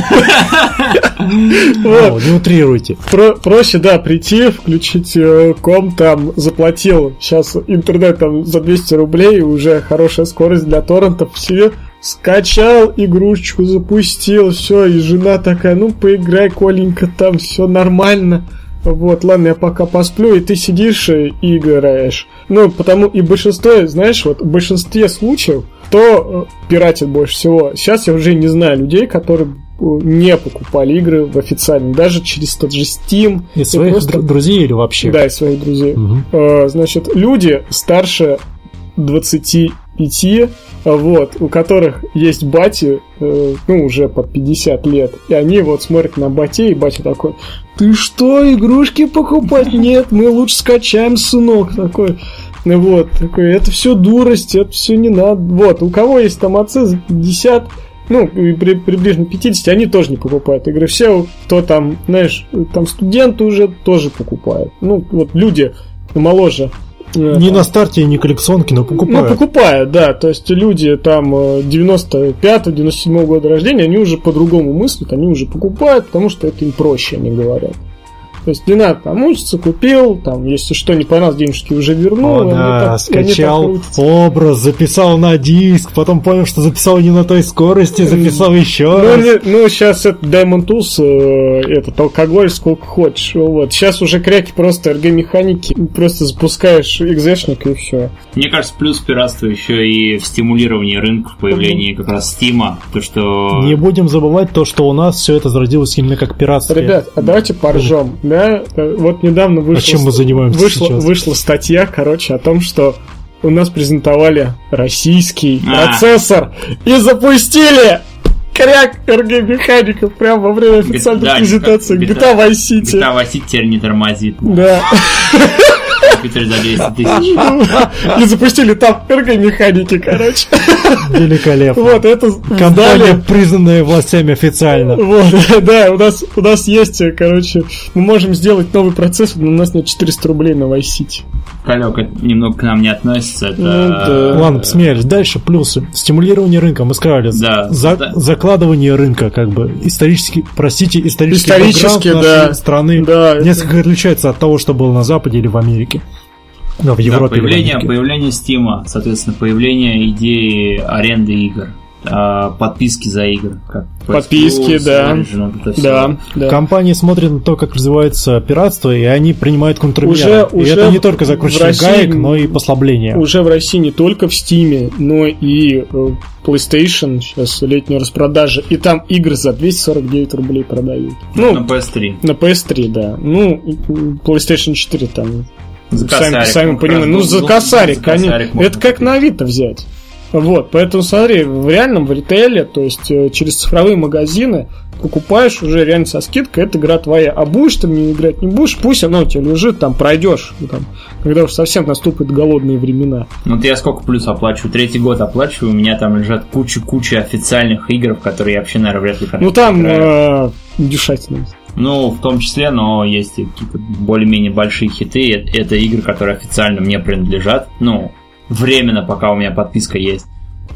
вот. Не утрируйте. Про- проще, да, прийти, включить э, комп, там, заплатил. Сейчас интернет там за 200 рублей, уже хорошая скорость для торрентов. Все скачал игрушечку, запустил, все, и жена такая, ну, поиграй, Коленька, там все нормально. Вот, ладно, я пока посплю, и ты сидишь и играешь. Ну, потому и большинство, знаешь, вот в большинстве случаев, кто э, пиратит больше всего. Сейчас я уже не знаю людей, которые не покупали игры в официально, даже через тот же Steam. Из своих просто- дру- друзей или вообще? Да, из своих друзей. Э, Значит, люди старше 25, вот, у которых есть бати, э, ну, уже под 50 лет, и они вот смотрят на бате, и батя такой, ты что, игрушки покупать? Нет, мы лучше скачаем, сынок, такой. Вот, такой, это все дурость, это все не надо. Вот, у кого есть там отцы за 50, ну, при- приблизительно 50, они тоже не покупают игры. Все, кто там, знаешь, там студенты уже тоже покупают. Ну, вот люди моложе. э, Не там, на старте, не коллекционки, но ну, покупают. покупают, да. То есть люди там 95-97 года рождения, они уже по-другому мыслят, они уже покупают, потому что это им проще, они говорят. То есть не надо там учиться, купил, там, если что не понравилось, денежки уже вернул. О, они да, так- скачал образ, записал на диск, потом понял, что записал не на той скорости, записал еще Ну, раз. не- ну, сейчас это Diamond Tools, э, этот алкоголь сколько хочешь. Вот. Сейчас уже кряки просто РГ-механики. Просто запускаешь экзешник и все. Мне кажется, плюс пиратства еще и в стимулировании рынка, в появлении как раз Стима. То, что... Не будем забывать то, что у нас все это зародилось именно как пиратство. Ребят, а давайте поржем. Да? Э, Вот недавно вышла, А чем мы занимаемся вышла, сейчас? вышла статья, короче, о том, что у нас презентовали российский А. процессор и запустили кряк РГ-механиков прямо во время официальной да, презентации GTA GTA Vice City. GTA Vice City теперь не тормозит. Да. Компьютер за 200 тысяч. И запустили там РГ-механики, короче. Великолепно. Вот, это Компания, признанная властями официально. Вот, да, у нас, у нас есть, короче, мы можем сделать новый процессор, но у нас нет 400 рублей на Vice City. Калек, это немного к нам не относится. Это... Ну, да. Ладно, посмеялись. Дальше плюсы. Стимулирование рынка, мы сказали. Да, За- да. Закладывание рынка, как бы. Исторически, простите, исторический, Исторически, бэкграунд нашей да. страны Да, это- несколько отличается от того, что было на Западе или в Америке. Да, в Европе. да, появление, появление Steam, соответственно, появление идеи аренды игр, а, подписки за игры. Как Подписки, Plus, да. Origin. Да, да. Компании смотрят на то, как развивается пиратство, и они принимают контрмеры. Уже- и уже это не только в закручивание России гаек, но и послабление. Уже в России не только в Steam, но и э, PlayStation сейчас летняя распродажа, и там игры за 249 рублей продают. На Ну, PS3. на PS3, да. Ну, PlayStation 4 там За сами, косарик. сами понимаете. Ну, за косарик, за косарик конечно. можно Это как на Авито взять. Вот, поэтому смотри, в реальном, в ритейле, то есть э, через цифровые магазины покупаешь уже реально со скидкой, это игра твоя. А будешь ты в нее играть, не будешь, пусть она у тебя лежит, там пройдешь, ну, там, когда уж совсем наступят голодные времена. Ну, вот я сколько плюс оплачиваю? Третий год оплачиваю, у меня там лежат куча-куча официальных игр, в которые я вообще, наверное, вряд ли Ну там играю. э, дюшатина. Ну, в том числе, но есть и какие-то более-менее большие хиты. Это, игры, которые официально мне принадлежат. Ну, временно, пока у меня подписка есть,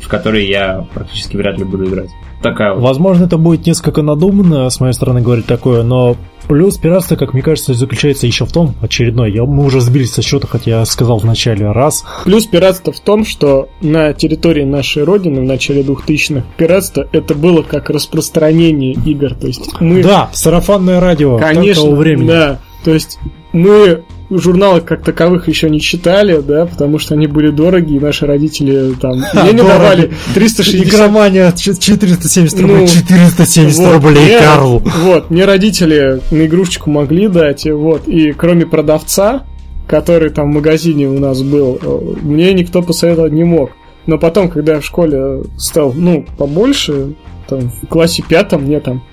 в которые я практически вряд ли буду играть. Такая вот. Возможно, это будет несколько надуманно с моей стороны говорить такое, но плюс пиратства, как мне кажется, заключается еще в том, очередной, я, мы уже сбились со счета, хотя я сказал в начале раз, Плюс пиратство в том, что на территории нашей родины в начале 2000-х пиратство это было как распространение игр. То есть мы... да, сарафанное радио Конечно, того времени. да. То есть мы журналы как таковых еще не читали, да, потому что они были дорогие, и наши родители там мне не Дороги. давали 360 Игромания ч- 470 рублей, Ну, 470 Вот, рублей, мне- Карл. Вот, мне родители на игрушечку могли дать, и вот, и кроме продавца, который там в магазине у нас был, э, мне никто посоветовать не мог. Но потом, когда я в школе стал, ну, побольше, там, в классе пятом мне там,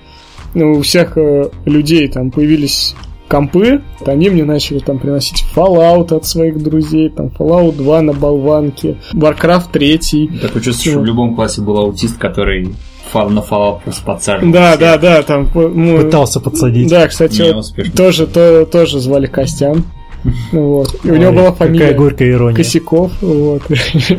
ну, у всех э, людей там появились компы, вот они мне начали там приносить Fallout от своих друзей, там Fallout 2 на болванке, Warcraft 3, Такое чувство, что в любом классе был аутист, который на фал просто подсаживал. да, да, да, там ну, Пытался подсадить. Да, кстати, тоже, то, тоже звали Костян. Вот. И у него Ой, была фамилия горькая ирония. Косяков. Вот.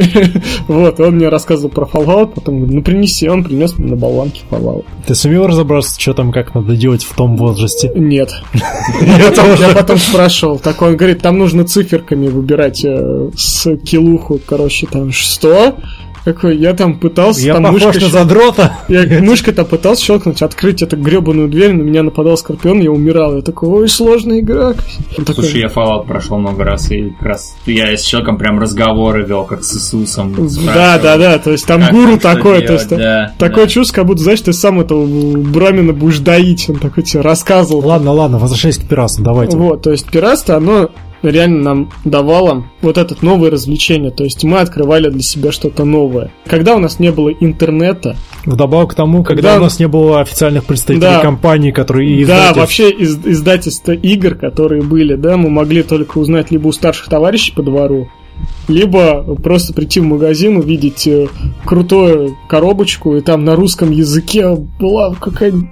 вот, он мне рассказывал про Fallout, потом говорит, ну принеси, он принес мне на болванке Fallout. Ты сумел разобраться, что там, как надо делать в том возрасте? Нет. Я Я потом спрашивал, так он говорит, там нужно циферками выбирать э, с килуху, короче, там, что? Какой, я там пытался, Я там похож мышкой на задрота. Я мышкой-то пытался щелкнуть, открыть эту гребаную дверь, на меня нападал скорпион, я умирал. Я такой, ой, сложная игра. Он такой, Слушай, я Fallout прошел много раз, и как раз я с человеком прям разговоры вел, как с Иисусом. Да, да, да, то есть там как гуру такой, то есть да, такое да. чувство, как будто, знаешь, ты сам этого Брамина будешь доить, он такой тебе рассказывал. Ладно, ладно, возвращаясь к пиратству, давайте. Вот, то есть пиратство, оно реально нам давало вот это новое развлечение, то есть мы открывали для себя что-то новое. Когда у нас не было интернета, Вдобавок к тому, когда, Когда- у нас не было официальных представителей Да. компаний, которые и да, вообще из, издательства игр, которые были, да, мы могли только узнать либо у старших товарищей по двору, либо просто прийти в магазин, увидеть э, крутую коробочку, и там на русском языке была какая-нибудь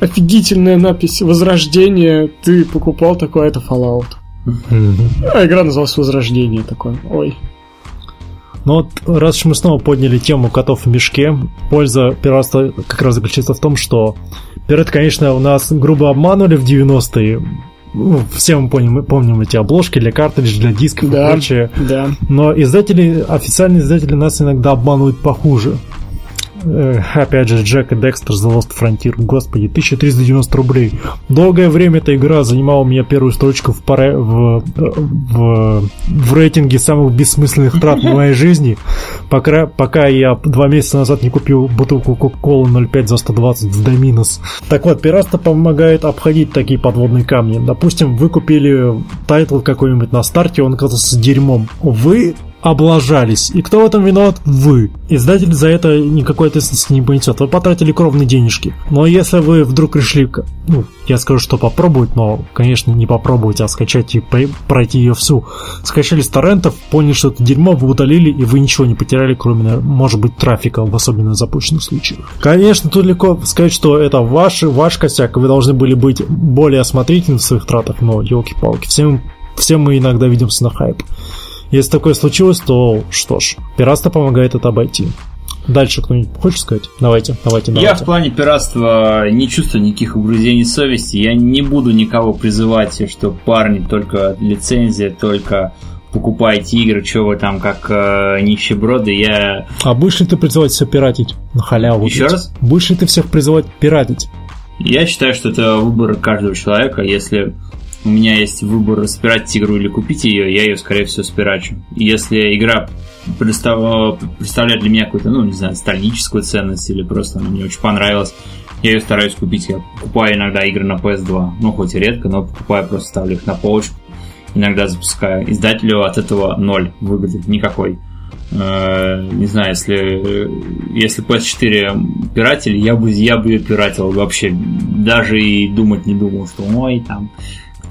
офигительная надпись «Возрождение», ты покупал такое, это Fallout. А игра называлась «Возрождение» такой, ой. Ну вот, раз уж мы снова подняли тему котов в мешке, польза пиратства как раз заключается в том, что пираты, конечно, у нас грубо обманули в 90-е. Ну, все мы помним, помним эти обложки для картриджей, для дисков и Да, прочее. да. Но издатели, официальные издатели нас иногда обманывают похуже. Э, Опять же, Джек и Декстер The Lost Frontier. Господи, 1390 рублей. Долгое время эта игра занимала у меня первую строчку в, паре, в, в, в рейтинге самых бессмысленных трат в моей жизни, пока, пока я два месяца назад не купил бутылку Coca-Cola 0,5 за 120 в Доминос. Так вот, пиратство помогает обходить такие подводные камни. Допустим, вы купили title какой-нибудь на старте, он оказался дерьмом. Вы облажались. И кто в этом виноват? Вы. Издатель за это никакой ответственности не понесет. Вы потратили кровные денежки. Но если вы вдруг решили, ну, я скажу, что попробовать, но, конечно, не попробовать, а скачать и пройти ее всю. Скачали с торрентов, поняли, что это дерьмо, вы удалили, и вы ничего не потеряли, кроме, может быть, трафика в особенно запущенных случаях. Конечно, тут легко сказать, что это ваш, ваш косяк, вы должны были быть более осмотрительны в своих тратах, но, елки-палки, всем, все мы иногда ведемся на хайп. Если такое случилось, то что ж, пиратство помогает это обойти. Дальше кто-нибудь хочет сказать? Давайте, давайте, Я давайте. в плане пиратства не чувствую никаких угрызений совести. Я не буду никого призывать, что парни только лицензия, только покупаете игры, что вы там как э, нищеброды, я... А будешь ли ты призывать все пиратить на халяву? Еще раз? Будешь ли ты всех призывать пиратить? Я считаю, что это выбор каждого человека. Если у меня есть выбор спиратить игру или купить ее, я ее, скорее всего, спирачу. Если игра представ- представляет для меня какую-то, ну, не знаю, стальническую ценность или просто она мне очень понравилась, я ее стараюсь купить. Я покупаю иногда игры на PS2. Ну, хоть и редко, но покупаю, просто ставлю их на полочку. Иногда запускаю. Издателю от этого ноль выгоды. Никакой. Э, не знаю, если, если PS4 пиратели, я бы, я бы ее пиратил вообще. Даже и думать не думал, что ой, там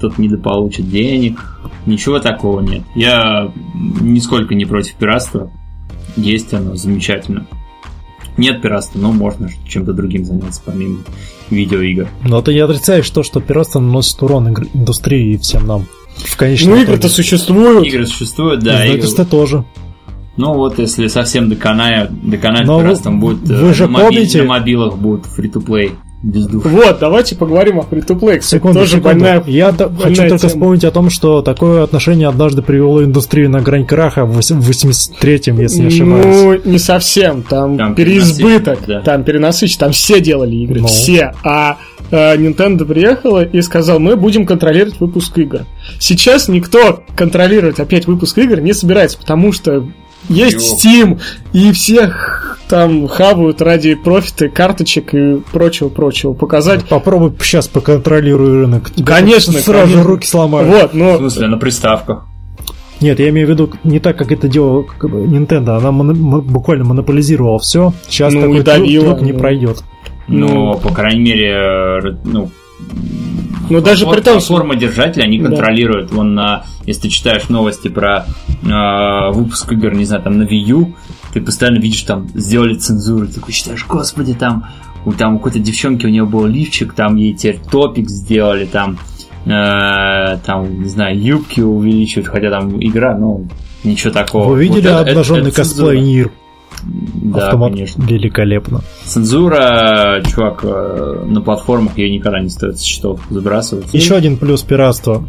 кто-то недополучит денег. Ничего такого нет. Я нисколько не против пиратства. Есть оно замечательно. Нет пиратства, но можно чем-то другим заняться, помимо видеоигр. Но ты не отрицаешь то, что пиратство наносит урон игр- индустрии и всем нам. В конечном Ну, игры-то существуют. Игры существуют, да. игры- Издательство тоже. Ну вот, если совсем доконает, доконает Но вы- пиратством, будет э, вы же на, моби- помните- на мобилах будут фри-то-плей без. Вот, давайте поговорим о фри-то-плей. Секунду, тоже секунду. больная... Я больная хочу только тема. вспомнить о том, что такое отношение однажды привело индустрию на грань краха в восемь- в 83-м, если не ошибаюсь. Ну, не совсем. Там, Там переизбыток. да. Там перенасыщенность. Там все делали игры. Ну. Все. А э, Nintendo приехала и сказал, мы будем контролировать выпуск игр. Сейчас никто контролировать опять выпуск игр не собирается, потому что есть Steam, и всех там хавают ради профита, карточек и прочего-прочего. Показать Попробуй сейчас поконтролируй рынок. Тебя Конечно, Сразу же конечно. руки сломают. Вот, В ну, смысле, на приставках. Нет, я имею в виду не так, как это бы, Nintendo. Она моно- мо- буквально монополизировала все. Сейчас Ну, такой трюк- не ну. пройдет. Но, Ну. по крайней мере, э, ну, ну даже при том, форма держателя они Да. контролируют. Вон на, если ты читаешь новости про э, выпуск игр, не знаю, там на Wii U, ты постоянно видишь, там сделали цензуру, ты такой считаешь, господи, там у там у какой-то девчонки у нее был лифчик, там ей теперь топик сделали, там э, там, не знаю, юбки увеличивают, хотя там игра, ну, ничего такого. Вы видели Вот это- это- обнаженный это цензура. косплей Нир? Да, Автомат конечно. великолепно. Цензура, чувак, э, на платформах ее никогда не стоит с счетов забрасывать. Еще один плюс пиратства.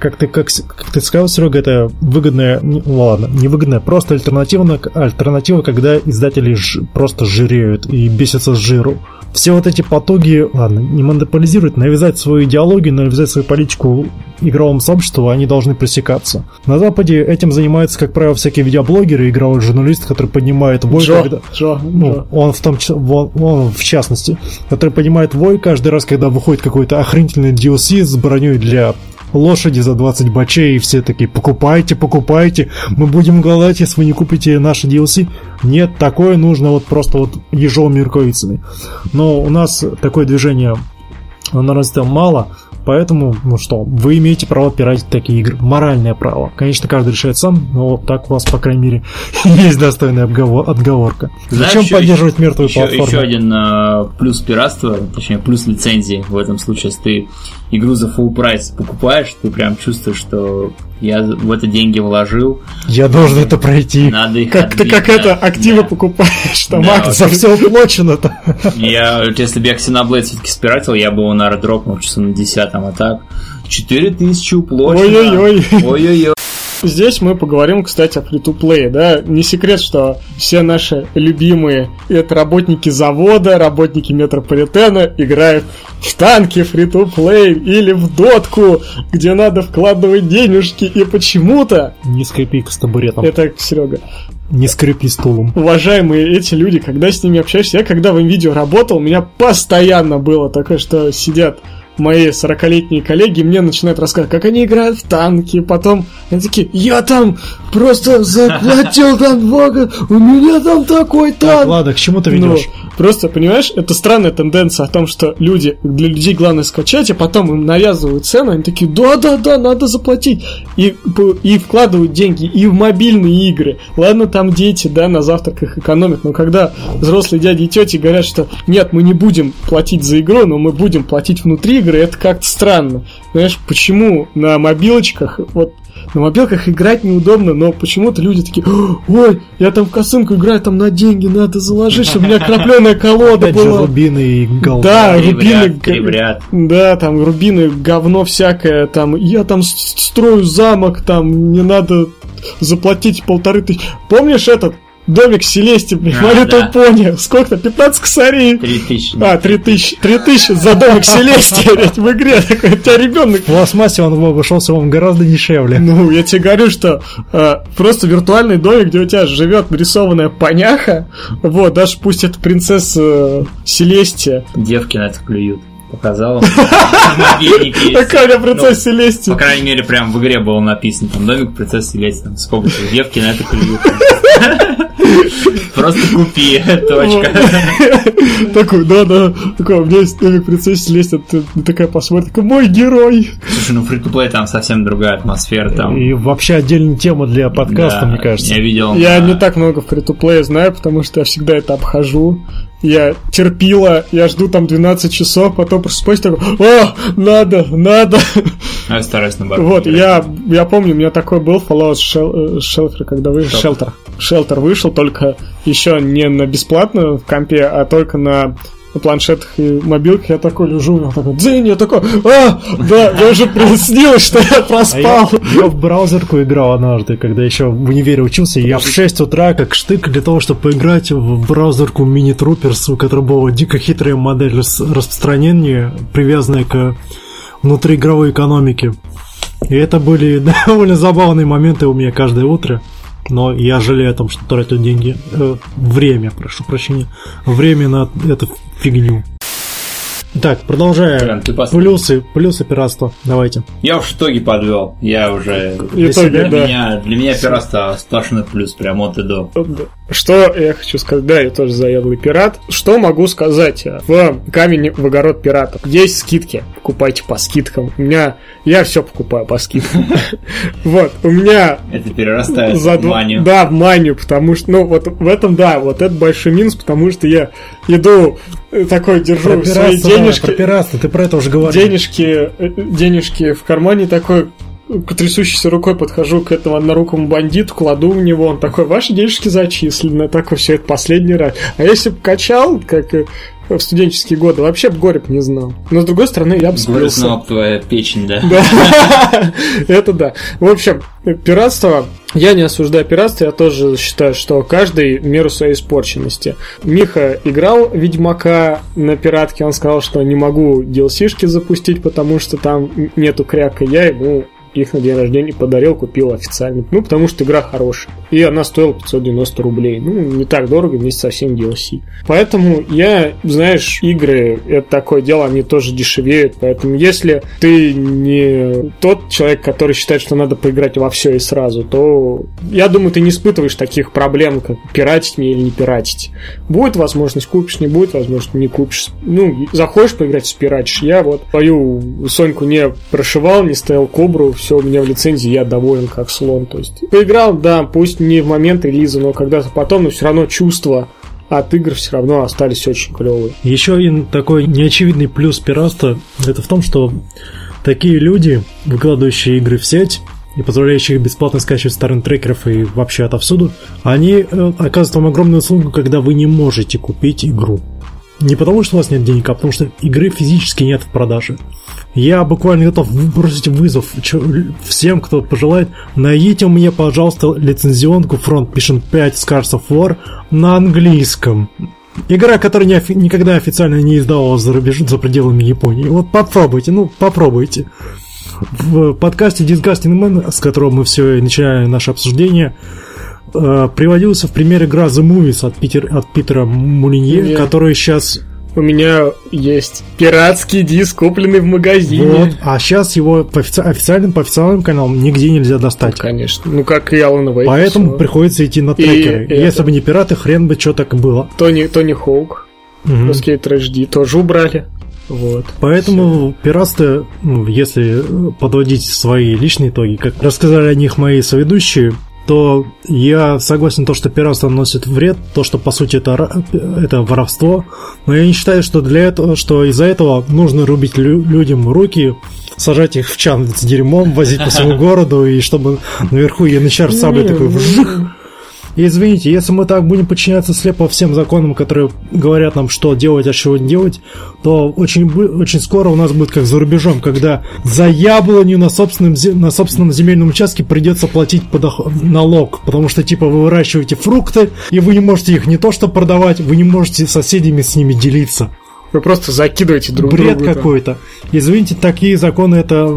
Как ты, как, как ты сказал, Серега, это выгодная, ну ладно, не выгодная, просто альтернатива, альтернатива, когда издатели ж- просто жиреют и бесятся с жиру. Все вот эти потуги, ладно, не монополизируют, навязать свою идеологию, навязать свою политику игровому сообществу, они должны пресекаться. На Западе этим занимаются, как правило, всякие видеоблогеры, игровые журналисты, которые поднимают вой, Джо, когда- Джо, ну, Джо. он в том числе, он, он в частности, который поднимает вой каждый раз, когда выходит какой-то охренительный DLC с броней для лошади за 20 бачей, и все такие, покупайте, покупайте, мы будем голодать, если вы не купите наши DLC. Нет, такое нужно вот просто вот ежовыми рукавицами. Но у нас такое движение на развитом мало, поэтому, ну что, вы имеете право пиратить такие игры. Моральное право. Конечно, каждый решает сам, но так у вас, по крайней мере, есть достойная обговор- отговорка. Знаешь, Зачем еще- поддерживать мертвую еще, платформу? еще один э, плюс пиратства, точнее плюс лицензии в этом случае, если ты игру за full прайс покупаешь, ты прям чувствуешь, что я в это деньги вложил, Я должен это пройти. надо их Как ты отбить, как да, это да. активы покупаешь, там Да, акции. За все уплочено-то. Я, если бы я Xenoblade все-таки спиратил, я бы его, наверное, дропнул часа на 10 а так 4000 уплочено. Ой-ой-ой. Ой-ой-ой. Здесь мы поговорим, кстати, о фри-то-плее, да. Не секрет, что все наши любимые это работники завода, работники метрополитена играют в танки фри-то-плей или в дотку, где надо вкладывать денежки, и почему-то Не скрипи с табуретом. это Серега. Не скрипи стулом. уважаемые эти люди, когда с ними общаешься, я когда в видео работал, у меня постоянно было такое, что сидят мои 40-летние коллеги, мне начинают рассказывать, как они играют в танки, потом они такие, я там просто заплатил там много, у меня там такой Так, танк. ладно, к чему ты Ну, ведешь? просто, понимаешь, это странная тенденция о том, что люди, для людей главное скачать, а потом им навязывают цену, они такие, да-да-да, надо заплатить. И, и вкладывают деньги и в мобильные игры. Ладно, там дети, да, на завтраках экономят, но когда взрослые дяди и тети говорят, что нет, мы не будем платить за игру, но мы будем платить внутри игры, это как-то странно. Знаешь, почему на мобилочках, вот на мобилках играть неудобно, но почему-то люди такие, ой, я там в косынку играю, там на деньги надо заложить, чтобы у меня крапленая колода Опять же, была. рубины и голда. Да, Кребрят, рубины, кребрят. да, там рубины, говно всякое, там, я там строю замок, там, мне надо заплатить полторы тысячи. Помнишь этот домик Селести, блин, А, да. Pony? Сколько-то, 15 косарей? Три тысячи. А, 3000, 3000 за домик Селести, блядь, в игре. Такой, у тебя ребенок В пластмассе он обошелся вам гораздо дешевле. ну, я тебе говорю, что э, просто виртуальный домик, где у тебя живет нарисованная поняха, вот, даже пусть это принцесса э, Селестия. Девки на это клюют. Показал. Меня принцесса Ну, Селестия? По крайней мере, прям в игре было написано, там домик принцессы Селести, там сколько-то девки на это клюют. Просто купи, точка. Такой, да-да, такой, у меня есть домик принцессы ты такая посмотрит, такой, мой герой. Слушай, ну фри-то-плей там совсем другая атмосфера там. И вообще отдельная тема для подкаста, мне кажется. Я видел. Я не так много фри знаю, потому что я всегда это обхожу. Я терпила, я жду там 12 часов, потом просыпаюсь такой, о, надо, надо. Ну, Я стараюсь наоборот. Вот, я, я помню, у меня такой был Fallout э, Shelter, когда вышел. Shelter. Shelter. Вышел только еще не на бесплатно в компе, а только на на планшетах и мобилках я такой лежу, я такой, дзынь, я такой, а, да, мне уже приснилось, что я А я, проспал. я в браузерку играл однажды, когда еще в универе учился. и Я в 6 утра, как штык, для того, чтобы поиграть в браузерку Mini Troopers, у которой была дико хитрая модель рас- распространения, привязанная к внутриигровой экономике. И это были довольно забавные моменты у меня каждое утро. Но я жалею о том, что тратил деньги. э, время, прошу прощения. Время на эту фигню. Так, продолжая. Плюсы, плюсы пиратства. Давайте. Я уж итоги подвел. Я уже... Итоги? Для да. меня, для меня пиратство сплошной плюс, прям от и до. Что я хочу сказать? Да, я тоже заядлый пират. Что могу сказать? В камень в огород пиратов есть скидки. Покупайте по скидкам. У меня... Я все покупаю по скидкам. Вот, у меня Это перерастает за в манию. Да, в манию, потому что, ну, вот в этом, да, вот это большой минус, потому что я иду э, такой, держу Про свои пиратство, да, денежки, про пиратство, ты про это уже говорил. денежки, э, денежки в кармане такой трясущейся рукой подхожу к этому однорукому бандиту, кладу в него, он такой, ваши денежки зачислены, такой, все это последний раз. А если бы качал, как э, в студенческие годы, вообще бы горе не знал. Но с другой стороны, я бы Горе спился. снова твоя печень, да? Да, это да. В общем, пиратство, я не осуждаю пиратство, я тоже считаю, что каждый меру своей испорченности. Миха играл Ведьмака на пиратке, он сказал, что не могу DLC-шки запустить, потому что там нету кряка. Я ему их на день рождения подарил, купил официально. Ну, потому что игра хорошая. И она стоила 590 рублей. Ну, не так дорого вместе со всем DLC. Поэтому я, знаешь, игры, это такое дело, они тоже дешевеют. Поэтому если ты не тот человек, который считает, что надо поиграть во все и сразу, то я думаю, ты не испытываешь таких проблем, как пиратить мне или не пиратить. Будет возможность, купишь, не будет возможности, не купишь. Ну, захочешь поиграть, спиратишь. Я вот свою Соньку не прошивал, не ставил кобру, все у меня в лицензии, я доволен как слон. То есть поиграл, да, пусть не в момент релиза, но когда-то потом, но все равно чувства от игр все равно остались очень клевые. Еще один такой неочевидный плюс пиратства это в том, что такие люди, выкладывающие игры в сеть и позволяющие бесплатно скачивать с торрент-трекеров и вообще отовсюду, они э, оказывают вам огромную услугу, когда вы не можете купить игру. Не потому, что у вас нет денег, а потому что игры физически нет в продаже. Я буквально готов бросить вызов всем, кто пожелает. Найдите мне, пожалуйста, лицензионку Front Mission 5 Scars of War на английском. Игра, которая не офи- никогда официально не издавалась за, рубеж... за пределами Японии. Вот попробуйте, ну попробуйте. В подкасте Disgusting Man, с которого мы все и начинали наше обсуждение, э, приводился в пример игра The Movies от, Питер, от Питера Мулинье, Нет. который сейчас У меня есть пиратский диск, купленный в магазине. Вот, а сейчас его по офици- официальным, по официальным каналам нигде нельзя достать. Конечно. Ну, как и Alan Wake. Поэтому всё. приходится идти на И трекеры. это- Если бы не пираты, хрен бы что так и было. Тони, Тони Хоук, Мгм. Skate HD тоже убрали. Вот. Поэтому пиратство, ну, если подводить свои личные итоги, как рассказали о них мои соведущие, то я согласен то, что пиратство наносит вред, то, что по сути это, это воровство, но я не считаю, что для этого, что из-за этого нужно рубить лю- людям руки, сажать их в чан с дерьмом, возить по всему городу, и чтобы наверху янычар саблей такой вжих. И извините, если мы так будем подчиняться слепо всем законам, которые говорят нам, что делать, а чего не делать, то очень, очень скоро у нас будет как за рубежом, когда за яблоню на собственном, на собственном земельном участке придется платить подох- налог, потому что типа вы выращиваете фрукты, и вы не можете их не то что продавать, вы не можете с соседями с ними делиться. Вы просто закидываете друг Бред другу. там. какой-то. Извините, такие законы это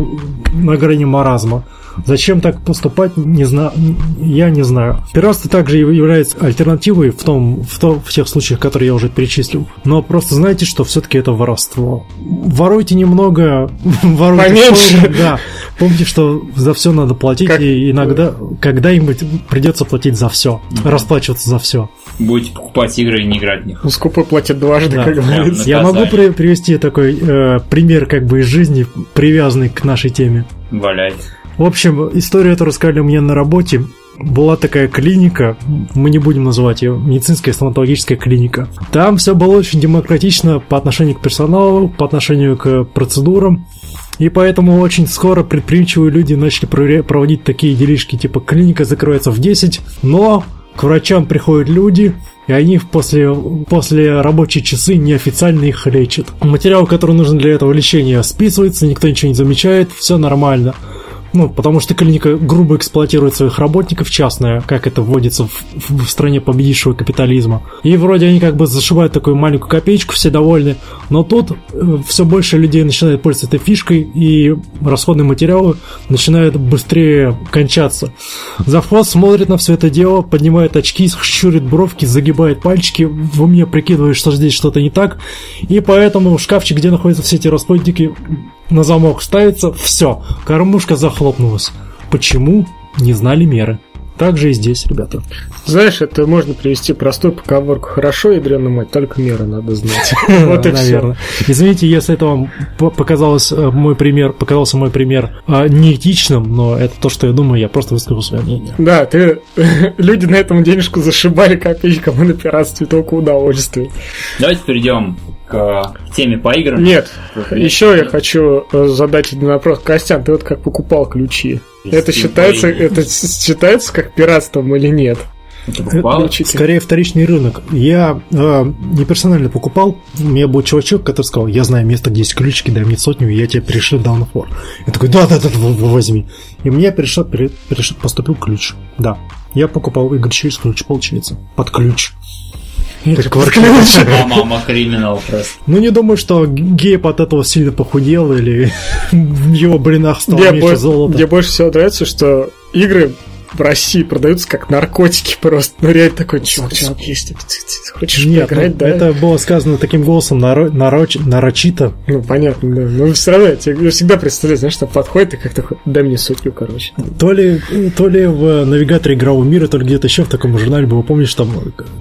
на грани маразма. Зачем так поступать, не знаю, я не знаю. Пиратство также яв- является альтернативой в том, в, том, в тех случаях, которые я уже перечислил. Но просто знайте, что все-таки это воровство. Воруйте немного, воруйте Поменьше. форму, да. Помните, что за все надо платить, Как- и иногда когда-нибудь придется платить за все, расплачиваться за все. Будете покупать игры и не играть в них. Ну, скупой платят дважды, Да. как говорится. Я могу при- привести такой э, пример как бы из жизни, привязанный к нашей теме. Валяйте. В общем, историю эту рассказали мне на работе. Была такая клиника, мы не будем называть ее, медицинская стоматологическая клиника. Там все было очень демократично по отношению к персоналу, по отношению к процедурам. И поэтому очень скоро предприимчивые люди начали проводить такие делишки, типа клиника закроется в 10, но к врачам приходят люди, и они после, после рабочие часы неофициально их лечат. Материал, который нужен для этого лечения, списывается, никто ничего не замечает, все нормально. Ну, потому что клиника грубо эксплуатирует своих работников, частная, как это вводится в, в- в стране победившего капитализма. И вроде они как бы зашибают такую маленькую копеечку, все довольны. Но тут все больше людей начинает пользоваться этой фишкой, и расходные материалы начинают быстрее кончаться. Завхоз смотрит на все это дело, поднимает очки, щурит бровки, загибает пальчики, в уме прикидывает, что здесь что-то не так, и поэтому шкафчик, где находятся все эти расходники, на замок ставится, все, кормушка захлопнулась. Почему? Не знали меры. Так же и здесь, ребята. Знаешь, это можно привести простую поговорку. Хорошо, ядрёна мать, только меры надо знать. Вот и все. Извините, если это вам по- показалось э, мой пример, показался мой пример э, неэтичным, но это то, что я думаю, я просто высказал свое мнение. Да, ты люди на этом денежку зашибали копейкам и на пиратстве только удовольствие. Давайте перейдем к теме по играм. Нет, Нет? еще я хочу э, задать один вопрос. Костян, ты вот как покупал ключи? Это считается, это считается как пиратством или нет? Скорее вторичный рынок. Я э, не персонально покупал. У меня был чувачок, который сказал, я знаю место, где есть ключики, дай мне сотню, и я тебе пришлю Down for. Я такой, да, да, да, в- в- возьми. И мне пришел, при- приш- поступил ключ. Да. Я покупал игры через ключ, получается. Под ключ. Мама криминал просто. Ну, не думаю, что Гейб от этого сильно похудел или в его блинах стало меньше золота. мне больше всего нравится, что игры в России продаются как наркотики просто. Ну, реально такой, чувак, чувак, есть, ты- ты- ты хочешь Нет, поиграть, ну, да? это было сказано таким голосом наро- нароч- нарочито. Ну, понятно, да. Но все равно я тебе всегда представляю, знаешь, что подходит и как такой, дай мне сотню, короче. То ли, то ли в навигаторе игрового мира, то ли где-то еще в таком журнале было, помнишь, там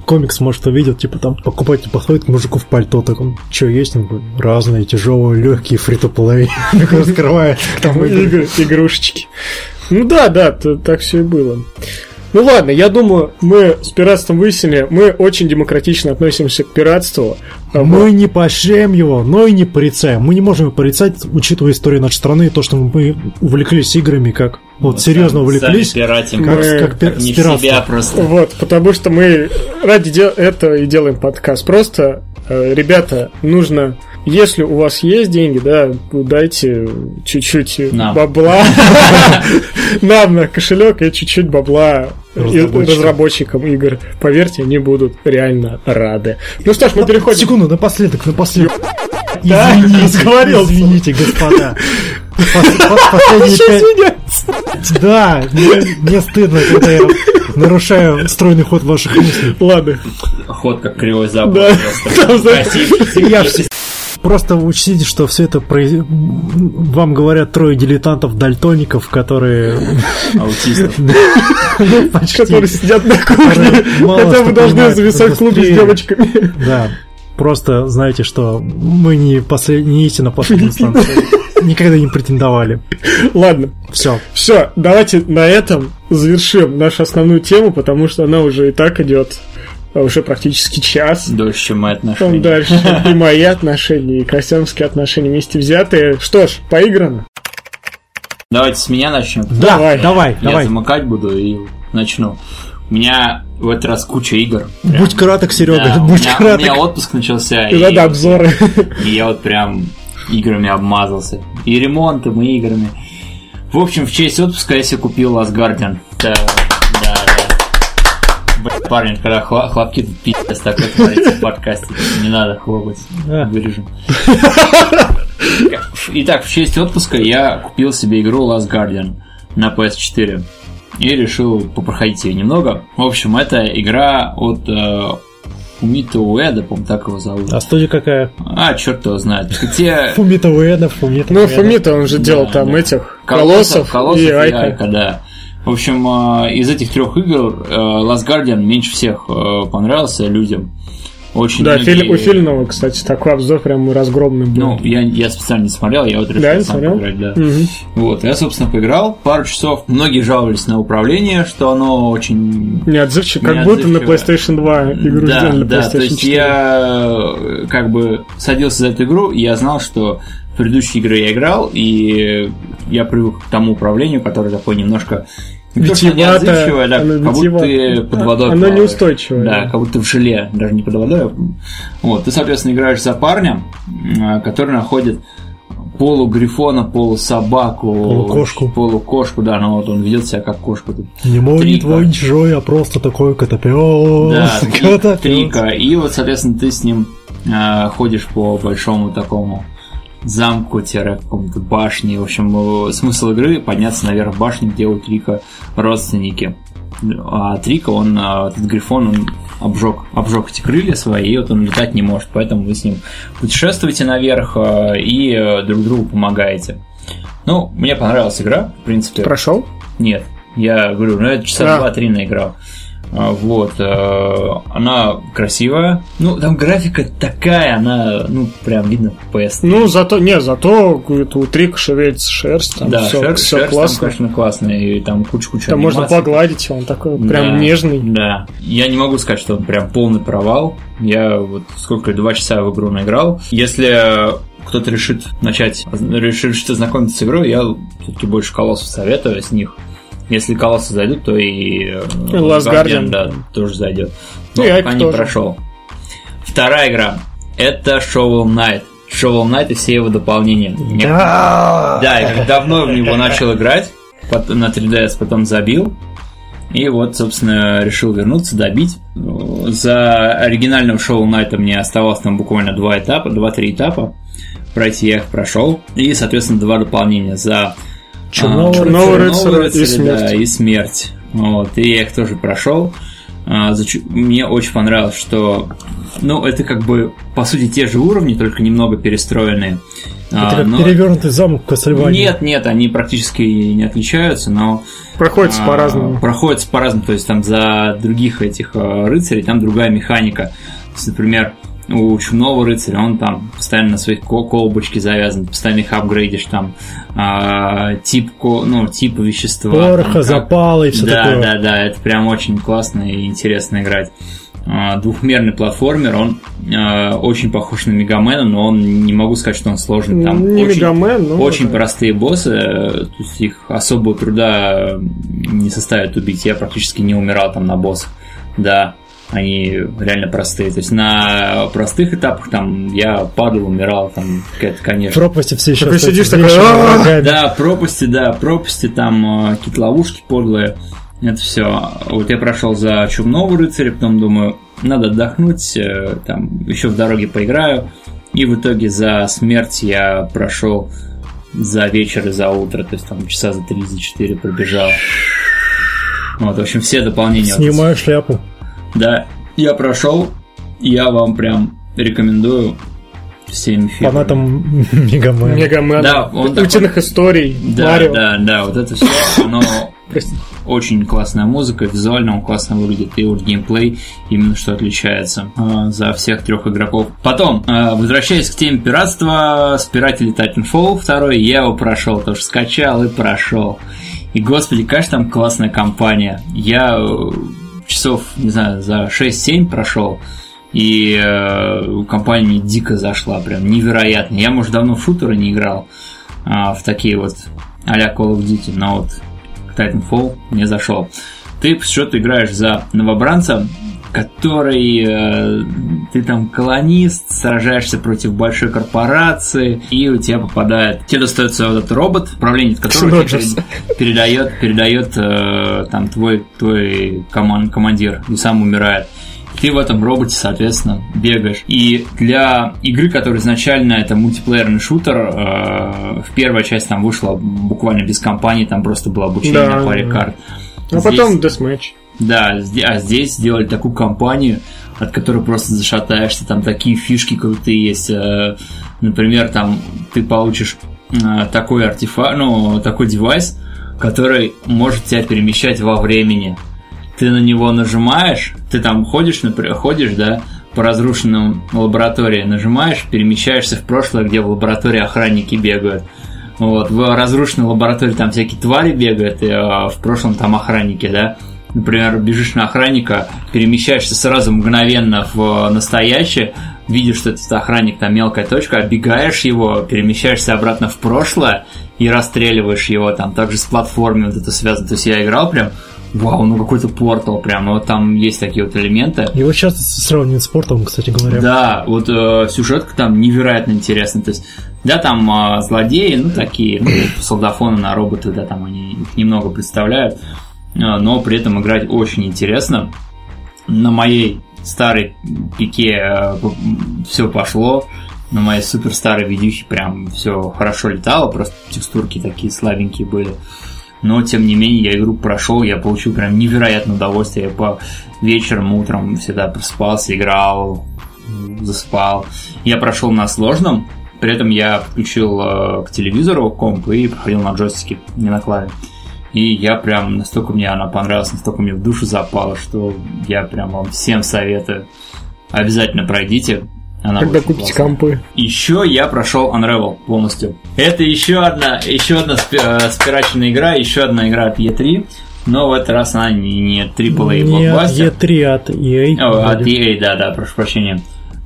комикс, может, увидел, типа там покупатель подходит к мужику в пальто, так он, что есть? Он говорит, разные, тяжелые, легкие, фри то плей раскрывает. Там игрушечки. Ну да, да, так все и было. Ну ладно, я думаю, мы с пиратством выяснили, мы очень демократично относимся к пиратству. А Мы не поощряем его, но и не порицаем. Мы не можем его порицать, учитывая историю нашей страны и то, что мы увлеклись играми, как вот серьезно Сами- увлеклись. сами пиратим. Как, Мы- как пи- не в себя просто. Вот, потому что мы ради де- этого и делаем подкаст. Просто, э, ребята, нужно, если у вас есть деньги, да, дайте чуть-чуть Нам. бабла нам на кошелек и чуть-чуть бабла Разработчикам. игр. Поверьте, они будут реально рады. Ну что ж, мы переходим. Секунду, напоследок, напоследок. Да, Извините, извините, господа. Последние пять... Да, мне, мне стыдно, когда я нарушаю стройный ход ваших мыслей. Ладно. Ход как кривой запад. Да. Там. Я все... Просто учтите, что все это произ- вам говорят трое дилетантов-дальтоников, которые Аутистов. которые сидят на кухне. Хотя бы должны зависать в клубе с девочками. Да, просто знаете, что мы не, послед... не истина последней инстанции. никогда не претендовали. Ладно, Все. все, давайте на этом завершим нашу основную тему, потому что она уже и так идет уже практически час. Дольше, чем мои Там отношения. дальше и мои отношения, и костюмские отношения вместе взятые. Что ж, поиграно. Давайте с меня начнем. Да, Давай. давай, Я давай. замыкать буду и начну. У меня в этот раз куча игр. Будь краток, Серега, Да, у, будь меня, у краток. меня отпуск начался, И и, надо обзоры. и я вот прям играми обмазался. И ремонтом, и играми. В общем, в честь отпуска я себе купил Last Guardian. Парни, когда хла- хлопки пиздец, так вот говорится в подкасте. Не надо хлопать. Вырежем. Итак, в честь отпуска я купил себе игру Last Guardian на PS4 и решил попроходить ее немного. В общем, это игра от э, Фумито Уэда, по-моему, так его зовут. А студия какая? А, черт его знает. Те Фумита Уэда, Фумита Ну. Фумита, он же делал Да, там да. этих Колоссов, колоссов, Колоссов и и Айка. Айка, да. В общем, э, из этих трех игр э, Last Guardian меньше всех э, понравился людям. Очень Да, многие- у Фильнова, кстати, такой обзор прям разгромный был. Ну, я, я специально не смотрел, я вот решил Да, сам смотрел? поиграть, да. Мгм. Вот, я, собственно, поиграл пару часов. Многие жаловались на управление, что оно очень... Неотзывчив, как будто на. PlayStation 2 игру да, сделали на да, PlayStation то есть 4. я как бы садился за эту игру, и я знал, что в предыдущие игры я играл, и я привык к тому управлению, которое такое немножко... Не неотзывчивое, да, оно как будто ты под водой Оно плаваешь. неустойчивое. Да, как будто в желе, даже не под водой. а- Вот, ты, соответственно, играешь за парня, м, который находит полугрифона, полусобаку, Полукошку. полукошку, да, ну вот он ведет себя как кошку. Не мой, твой, не чужой, а просто такой котопёс. Да, котопёс. трика. И вот, соответственно, ты с ним э, ходишь по большому такому замку, тире какому-то башне. В общем, э, смысл игры подняться наверх башни, где у Трика родственники. А Трика, он, э, этот Грифон, он обжег, обжег эти крылья свои, и вот он летать не может, поэтому вы с ним путешествуете наверх э, и друг другу помогаете. Ну, мне понравилась игра, в принципе. Прошел? Нет, я говорю, ну это часа А. два-три наиграл. А, Вот, э, она красивая. Ну, там графика такая, она, ну, прям видно PS. Ну, зато, не, зато говорит, у Трика шевелится шерсть, там да, все, шер- все шерсть классно. там, конечно, классная, и там куча-куча Там можно погладить, он такой прям Да, нежный. Да. Я не могу сказать, что он прям полный провал. Я вот сколько, два часа в игру наиграл. Если кто-то решит начать, решит, знакомиться с игрой, я все-таки больше колоссов советую с них. Если колоссы зайдут, то и э, Last Guardian. да, тоже зайдет. Ну, и пока не тоже. прошел. Вторая игра. Это Shovel Knight. Shovel Knight и все его дополнения. Да. да, я давно в него начал играть, на 3DS потом забил. И вот, собственно, решил вернуться, добить. За оригинального шоу Найта мне оставалось там буквально два этапа, два-три этапа. Пройти я их прошел. И, соответственно, два дополнения за Черного а, Черного Черного рыцаря и смерть. да, и смерть. Вот, и я их тоже прошел. А, Мне очень понравилось, что ну, это как бы, по сути, те же уровни, только немного перестроенные. Это А, как но- перевернутый замок Кассельвании. нет, нет, они практически не отличаются, но Проходится а, по-разному. Проходится по-разному, то есть там за других этих а, рыцарей там другая механика. То есть, например, у чумного рыцаря он там постоянно на своих ко- колбочки завязан, постоянно их апгрейдишь там а, тип, ну, тип вещества. Пороха, как- запала и все да, такое. да, да, это прям очень классно и интересно играть. А, Двухмерный платформер, он а, очень похож на Мегамена, но он не могу сказать, что он сложный. Там Не очень, Мегамен, но... очень простые боссы, э, то есть их особого труда не составит убить. Я практически не умирал там на боссах. Да, они реально простые. То есть на простых этапах там я падал, умирал, там какая-то, конечно. пропасти все еще остаются сидишь такой. Да, пропасти, да, пропасти, там э, какие-то ловушки подлые. Это все. Вот я прошел за Чумного рыцаря, потом думаю, надо отдохнуть, э, там еще в дороге поиграю. И в итоге за смерть я прошел за вечер и за утро, то есть там часа за 3-4 пробежал. Вот, в общем, все дополнения. вот Снимаю шляпу. Да, я прошел, я вам прям рекомендую. всеми фильмами. Фанатом Мегамена. Мегамен. Да, он Утиных историй. Да, Марио. да, да, вот это все, оно очень классная музыка, визуально он классно выглядит, и вот геймплей именно что отличается э, за всех трех игроков. Потом, э, возвращаясь к теме пиратства, Спиратели Titanfall 2, я его прошел, тоже скачал и прошел. И, господи, конечно, там классная компания. Я э, часов, не знаю, за 6-7 прошел, и э, компания мне дико зашла, прям невероятно. Я, может, давно в шутеры не играл, а, в такие вот а-ля Call of Duty, но вот Titanfall не зашел. Ты по счету играешь за новобранца, который э, ты там колонист, сражаешься против большой корпорации, и у тебя попадает, тебе достается вот этот робот, управление которого тебе передает, передает э, там твой, твой коман- командир и сам умирает. Ты в этом роботе, соответственно, бегаешь. И для игры, которая изначально это мультиплеерный шутер, э, в первая часть там вышла буквально без компании, там просто было обучение Да, на паре да. карт. А Здесь- потом десматч. Да, а здесь сделали такую компанию, от которой просто зашатаешься. Там такие фишки крутые есть. Э, Например, там ты получишь э, такой артефакт, ну, такой девайс, который может тебя перемещать во времени. Ты на него нажимаешь, ты там ходишь, например, ходишь, да, по разрушенным лаборатории, нажимаешь, перемещаешься в прошлое, где в лаборатории охранники бегают. Вот, в разрушенной лаборатории там всякие твари бегают, и а, в прошлом там охранники, да. Например, бежишь на охранника, перемещаешься сразу мгновенно в настоящее, видишь, что это охранник, там мелкая точка, оббегаешь его, перемещаешься обратно в прошлое и расстреливаешь его там. Также с платформой вот это связано. То есть я играл прям, вау, ну какой-то портал прям, вот там есть такие вот элементы. Его часто сравнивают с портом, кстати говоря. Да, вот э, сюжетка там невероятно интересная. То есть, да, там э, злодеи, ну, такие, ну, солдафоны на роботы, да, там они немного представляют, э, но при этом играть очень интересно. На моей старой пике все пошло, на моей супер старой видюхе прям все хорошо летало, просто текстурки такие слабенькие были. Но, тем не менее, я игру прошел, я получил прям невероятное удовольствие. Я по вечером, утром всегда просыпался, играл, засыпал. Я прошел на сложном, при этом я подключил э, к телевизору комп и проходил на джойстике, не на клаве. И я прям настолько мне она понравилась, настолько мне в душу запала, что я прям вам всем советую. Обязательно пройдите. Она Когда купите классная. компы. Еще я прошел Unravel полностью. Это еще одна, еще одна э, спирачная игра, еще одна игра от E3, но в этот раз она не, не AAA Нет, блокбастер. E3 от EA. О, от. EA, да, да, прошу прощения.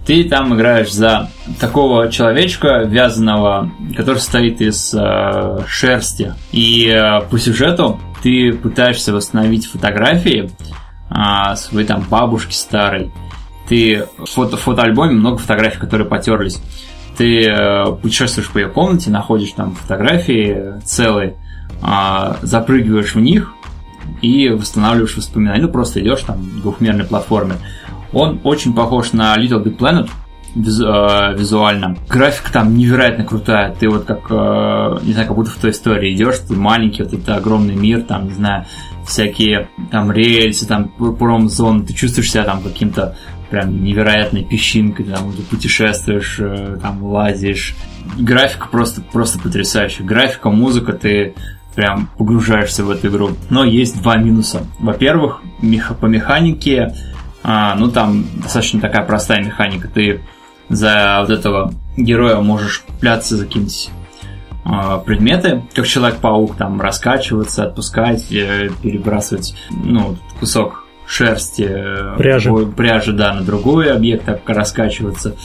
Ты там играешь за такого человечка вязаного, который состоит из э, шерсти. И э, по сюжету ты пытаешься восстановить фотографии а, своей там бабушки старой. Ты в фото, фотоальбоме много фотографий, которые потерлись. Ты э, путешествуешь по ее комнате, находишь там фотографии целые, а, запрыгиваешь в них и восстанавливаешь воспоминания. Ну, просто идешь там в двухмерной платформе. Он очень похож на Little Big Planet э, визуально. Графика там невероятно крутая. Ты вот как, э, не знаю, как будто в той истории идешь, ты маленький, вот это огромный мир, там, не знаю, всякие там рельсы, там промзоны, ты чувствуешь себя там каким-то прям невероятной песчинкой, там ты путешествуешь, э, там лазишь. Графика просто, просто потрясающая. Графика, музыка, ты прям погружаешься в эту игру. Но есть два минуса. Во-первых, по механике, а, ну там достаточно такая простая механика. Ты за вот этого героя можешь пляться за какие-нибудь а, предметы, как Человек-паук, там раскачиваться, отпускать, э, перебрасывать, ну, кусок шерсти, э, Пряжи. пряжи, да, на другой объект, так раскачиваться.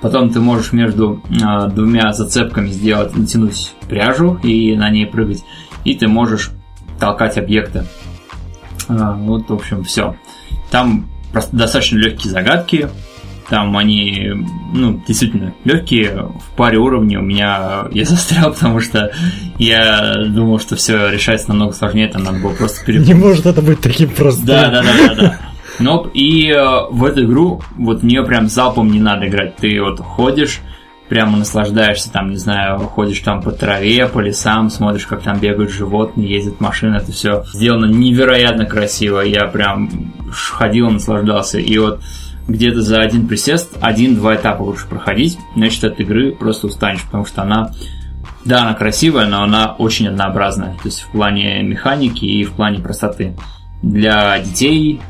Потом ты можешь между а, двумя зацепками сделать, натянуть пряжу и на ней прыгать. И ты можешь толкать объекты. А, вот, в общем, все. Там просто достаточно легкие загадки. Там они, ну, действительно легкие. В паре уровней у меня я застрял, потому что я думал, что все решается намного сложнее. Там надо было просто Не перепрыгнуть. может это быть таким простым. Да, да, да, да, да. Но и э, в эту игру вот в нее прям залпом не надо играть. Ты вот ходишь, прямо наслаждаешься, там, не знаю, ходишь там по траве, по лесам, смотришь, как там бегают животные, ездят машины, это все сделано невероятно красиво. Я прям ходил, наслаждался. И вот где-то за один присест один-два этапа лучше проходить, значит от игры просто устанешь, потому что она да, она красивая, но она очень однообразная. То есть в плане механики и в плане простоты. Для детей,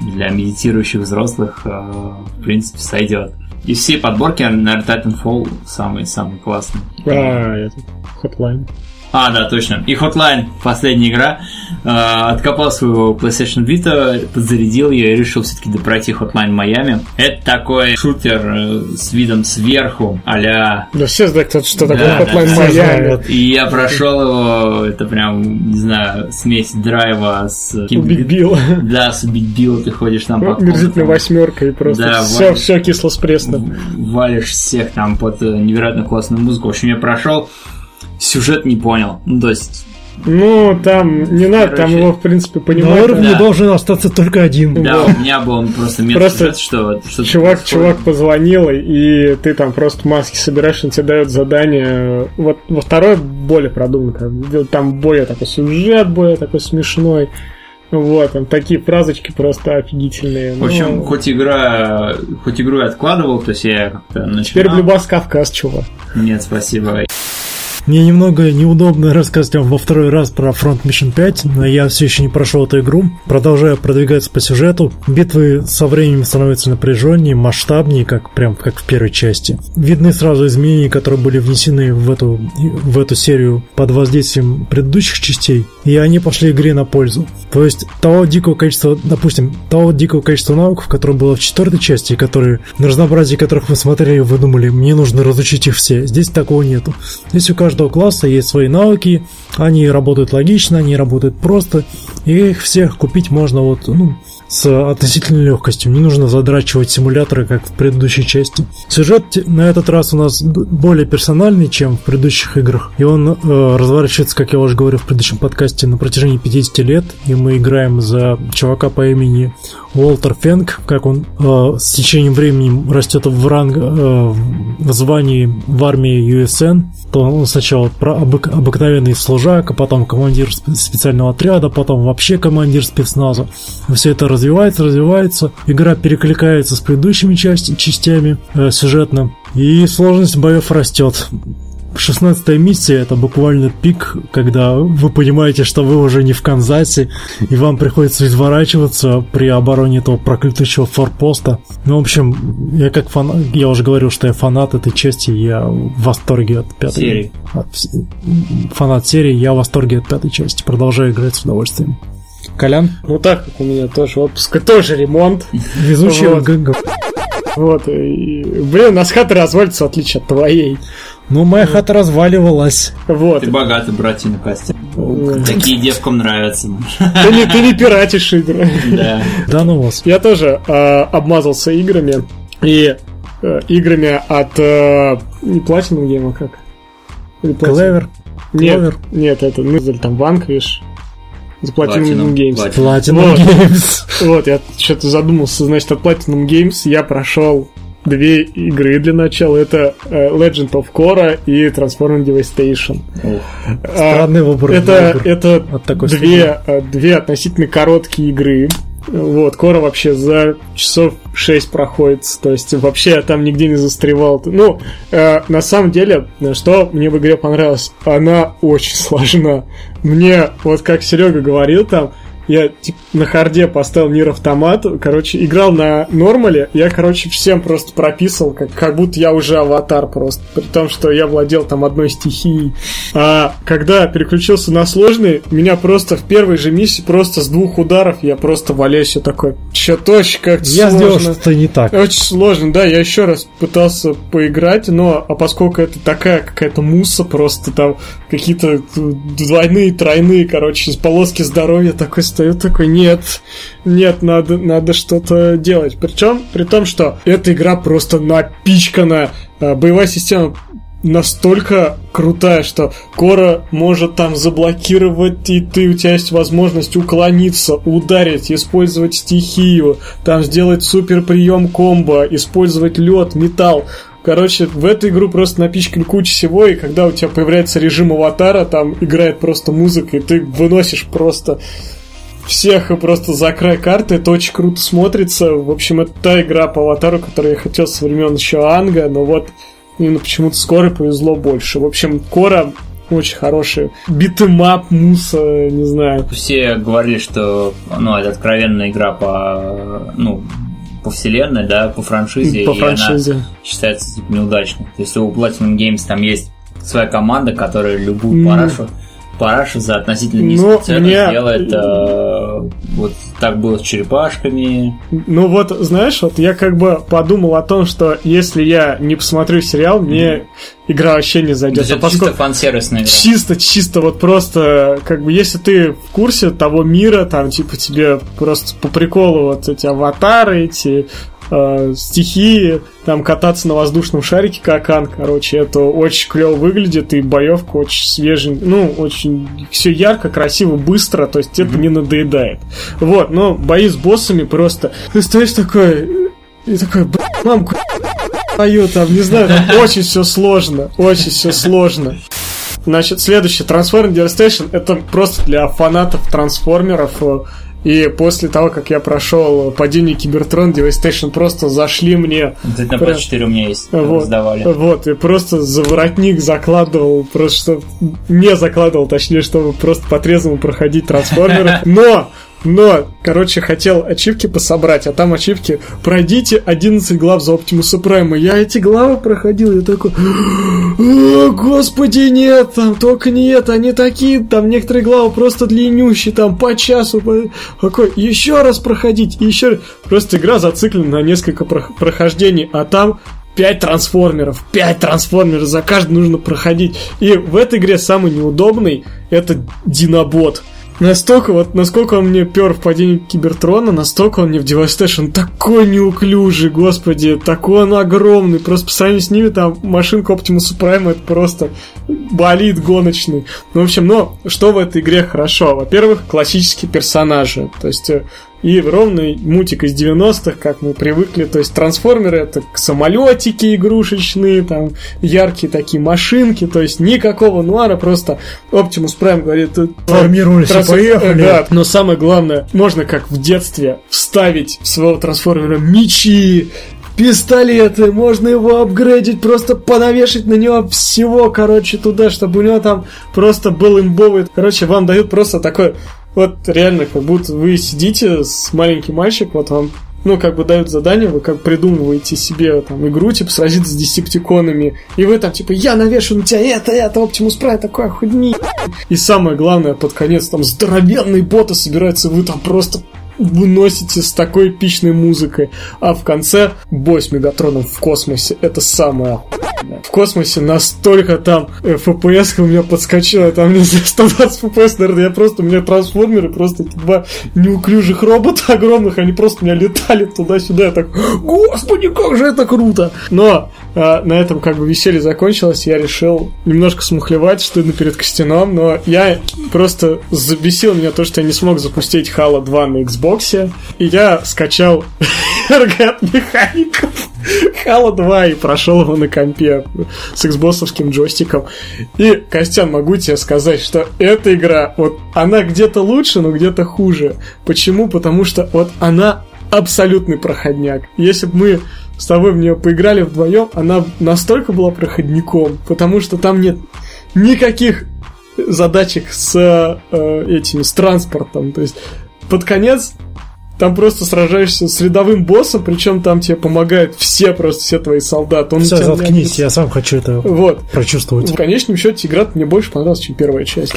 для медитирующих взрослых, э, в принципе, сойдет. И все подборки, наверное, Titanfall самые-самые классные. А, это Hotline. А, да, точно. И Hotline, последняя игра. Э, откопал своего PlayStation Vita, подзарядил ее и решил все-таки допройти Hotline Miami. Это такой шутер э, с видом сверху, а-ля... Да все знают, кто- что Да, такое да, Hotline все Miami. знают. И я прошел его, это прям, не знаю, смесь драйва с... Убить Билла. Да, с убить Билла ты ходишь там по Мерзительная комнатам, восьмерка и просто Да, все, валишь. все кисло с пресным. валишь всех там под э, невероятно классную музыку. В общем, я прошел, сюжет не понял. Ну, то есть, Ну, там не надо, там Короче, его, в принципе, На понимать. уровне Да. должен остаться только один. да, у меня был просто метод Просто сюжет, что что-то Чувак, чувак позвонил, и ты там просто маски собираешь, он тебе дает задание. Вот во второй более продумано. как. Там более такой сюжет, более такой смешной. Вот, там такие фразочки просто офигительные. В общем, Ну, хоть игра, хоть игру я откладывал, то есть я как-то начинал. теперь в Любас Кавказ, чувак. Нет, спасибо. Мне немного неудобно рассказывать вам во второй раз про Front Mission 5, но я все еще не прошел эту игру. Продолжаю продвигаться по сюжету. Битвы со временем становятся напряженнее, масштабнее, как прям как в первой части. Видны сразу изменения, которые были внесены в эту, в эту серию под воздействием предыдущих частей, и они пошли игре на пользу. То есть того дикого количества, допустим, того дикого количества навыков, которое было в четвертой части, которые, на разнообразие которых вы смотрели, вы думали, мне нужно разучить их все. Здесь такого нету. Здесь у каждого класса есть свои навыки, они работают логично, они работают просто, и их всех купить можно вот, ну, с относительной легкостью. Не нужно задрачивать симуляторы, как в предыдущей части. Сюжет на этот раз у нас более персональный, чем в предыдущих играх. И он э, разворачивается, как я уже говорил в предыдущем подкасте, на протяжении 50 лет. И мы играем за чувака по имени Уолтер Фенк, как он э, с течением времени растет в ранг, э, в звании в армии USN, то сначала про- обык- обыкновенный служак, а потом командир сп- специального отряда, потом вообще командир спецназа. Все это развивается, развивается. Игра перекликается с предыдущими части, частями э, сюжетно, и сложность боев растет. 16 миссия это буквально пик, когда вы понимаете, что вы уже не в Канзасе, и вам приходится изворачиваться при обороне этого проклятущего форпоста. Ну, в общем, я как фанат, я уже говорил, что я фанат этой части, я в восторге от пятой Серии. от фанат серии, я в восторге от пятой части. Продолжаю играть с удовольствием. Колян, Ну так как у меня тоже отпуск, и тоже ремонт. везучий Вот. Вот, и, блин, у нас хата развалится, в отличие от твоей. Ну, моя хата разваливалась. Вот. Ты богатый, братья Костя. Такие девкам нравятся. Ты не, ты не пиратишь игры. Да. Да ну вас. Я тоже э, обмазался играми. И э, играми от... э, не Platinum Game, а как? Клевер. Нет, нет, это, ну, там Vanquish. За Platinum Platinum, Games. Platinum. Platinum Вот. Games. Вот, я что-то задумался. Значит, от Platinum Games я прошел две игры для начала. Это э, Legend of Korra и Transforming Devastation. А, Странный выбор. Это, выбор. это от такой две, э, две относительно короткие игры. Вот, Кора вообще за часов 6 проходит. То есть вообще я там нигде не застревал. Ну, э, на самом деле, что мне в игре понравилось, она очень сложна. Мне, вот как Серега говорил там, я типа, на харде поставил Нир Автомат, короче, играл на нормале, я, короче, всем просто прописал, как, как будто я уже аватар просто, при том, что я владел там одной стихией. А когда переключился на сложный, меня просто в первой же миссии просто с двух ударов я просто валяюсь, я такой, что-то очень как-то Я сложно. сделал что-то не так. Очень сложно, да, я еще раз пытался поиграть, но а поскольку это такая какая-то муса, просто там какие-то двойные, тройные, короче, полоски здоровья, такой стою, такой, нет, нет, надо, надо что-то делать. Причем, при том, что эта игра просто напичкана, боевая система настолько крутая, что Кора может там заблокировать, и ты, у тебя есть возможность уклониться, ударить, использовать стихию, там сделать супер прием комбо, использовать лед, металл. Короче, в эту игру просто напичкали куча всего, и когда у тебя появляется режим аватара, там играет просто музыка, и ты выносишь просто всех и просто за край карты. Это очень круто смотрится. В общем, это та игра по аватару, которую я хотел со времен еще Анга, но вот именно почему-то с Корой повезло больше. В общем, Кора очень хороший. Beat 'em up, musou, не знаю. Все говорили, что ну, это откровенная игра по, ну, по вселенной, да, по франшизе, По и франшизе. она считается типа, неудачной. То есть у Platinum Games там есть своя команда, которая любую парашу парашу за относительно низкую Ну, цену мне- делает. э, вот так было с черепашками. Ну вот, знаешь, вот я как бы подумал о том, что если я не посмотрю сериал, мне игра вообще не зайдет. есть А это чисто поскольку- фан-сервисная. Чисто, чисто вот просто, как бы, если ты в курсе того мира, там, типа, тебе просто по приколу вот эти аватары, эти э, стихии, там, кататься на воздушном шарике, как Ан, короче, это очень клево выглядит, и боевка очень свеженькая, ну, очень все ярко, красиво, быстро, то есть это не надоедает. Вот, но бои с боссами просто, ты стоишь такой, и такой, «Б***ь, мамку, твою, там, не знаю, там очень все сложно, очень все сложно. Значит, следующий Transformer Devastation это просто для фанатов трансформеров. И после того, как я прошел падение Кибертрон, Devastation просто зашли мне. Кстати, на Прям- PS4 у меня есть. Вот, Сдавали. вот, и просто за воротник закладывал, просто что не закладывал, точнее, чтобы просто по-трезвому проходить трансформеры. Но, но, короче, хотел ачивки пособрать, а там ачивки пройдите 11 глав за Оптимуса Прайма. Я эти главы проходил, я такой, о, господи, нет, там только не это, они такие, там некоторые главы просто длиннющие, там по часу, по- какой, еще раз проходить, еще. Просто игра зациклена на несколько прох- прохождений, а там 5 трансформеров, 5 трансформеров, за каждый нужно проходить. И в этой игре самый неудобный это Динобот. Настолько вот, насколько он мне пер в падении Кибертрона, настолько он мне в Devastation такой неуклюжий, господи, такой он огромный, просто по сравнению с ними там машинка Optimus Prime это просто болит гоночный. Ну, в общем, но что в этой игре хорошо? Во-первых, классические персонажи, то есть э, и ровный мультик из 90-х, как мы привыкли, то есть трансформеры это самолетики игрушечные, там яркие такие машинки, то есть никакого нуара, просто Optimus Prime говорит, э, Формировались и Трансф- поехали. Да, но самое главное, можно как в детстве вставить в своего трансформера мечи, пистолеты, можно его апгрейдить, просто понавешать на него всего, короче, туда, чтобы у него там просто был имбовый. Короче, вам дают просто такой, вот реально, как будто вы сидите с маленький мальчик, вот вам ну, как бы дают задание, вы как придумываете себе там игру, типа, сразиться с десептиконами, и вы там, типа, я навешу на тебя это, это, Оптимус Прайм, такой охуенный. И самое главное, под конец там здоровенные боты собираются, вы там просто выносите с такой эпичной музыкой. А в конце бой с Мегатроном в космосе. Это самое. В космосе настолько там FPS у меня подскочила, там, не знаю, 120 FPS, наверное, я просто, у меня трансформеры, просто два неуклюжих робота огромных, они просто у меня летали туда-сюда, я так, господи, как же это круто! Но а, на этом как бы веселье закончилось, я решил немножко смухлевать, стыдно перед Костяном, но я просто забесил меня то, что я не смог запустить Halo 2 на Xbox, и я скачал RGAT механиков Halo 2 и прошел его на компе с xbox джойстиком. И, Костян, могу тебе сказать, что эта игра, вот она где-то лучше, но где-то хуже. Почему? Потому что вот она абсолютный проходняк. Если бы мы с тобой в нее поиграли вдвоем, она настолько была проходником, потому что там нет никаких задачек с э, этими, с транспортом. То есть под конец там просто сражаешься с рядовым боссом, причем там тебе помогают все, просто все твои солдаты. Он Все, не заткнись, обидит. я сам хочу это Вот. прочувствовать. В конечном счете игра мне больше понравилась, чем первая часть.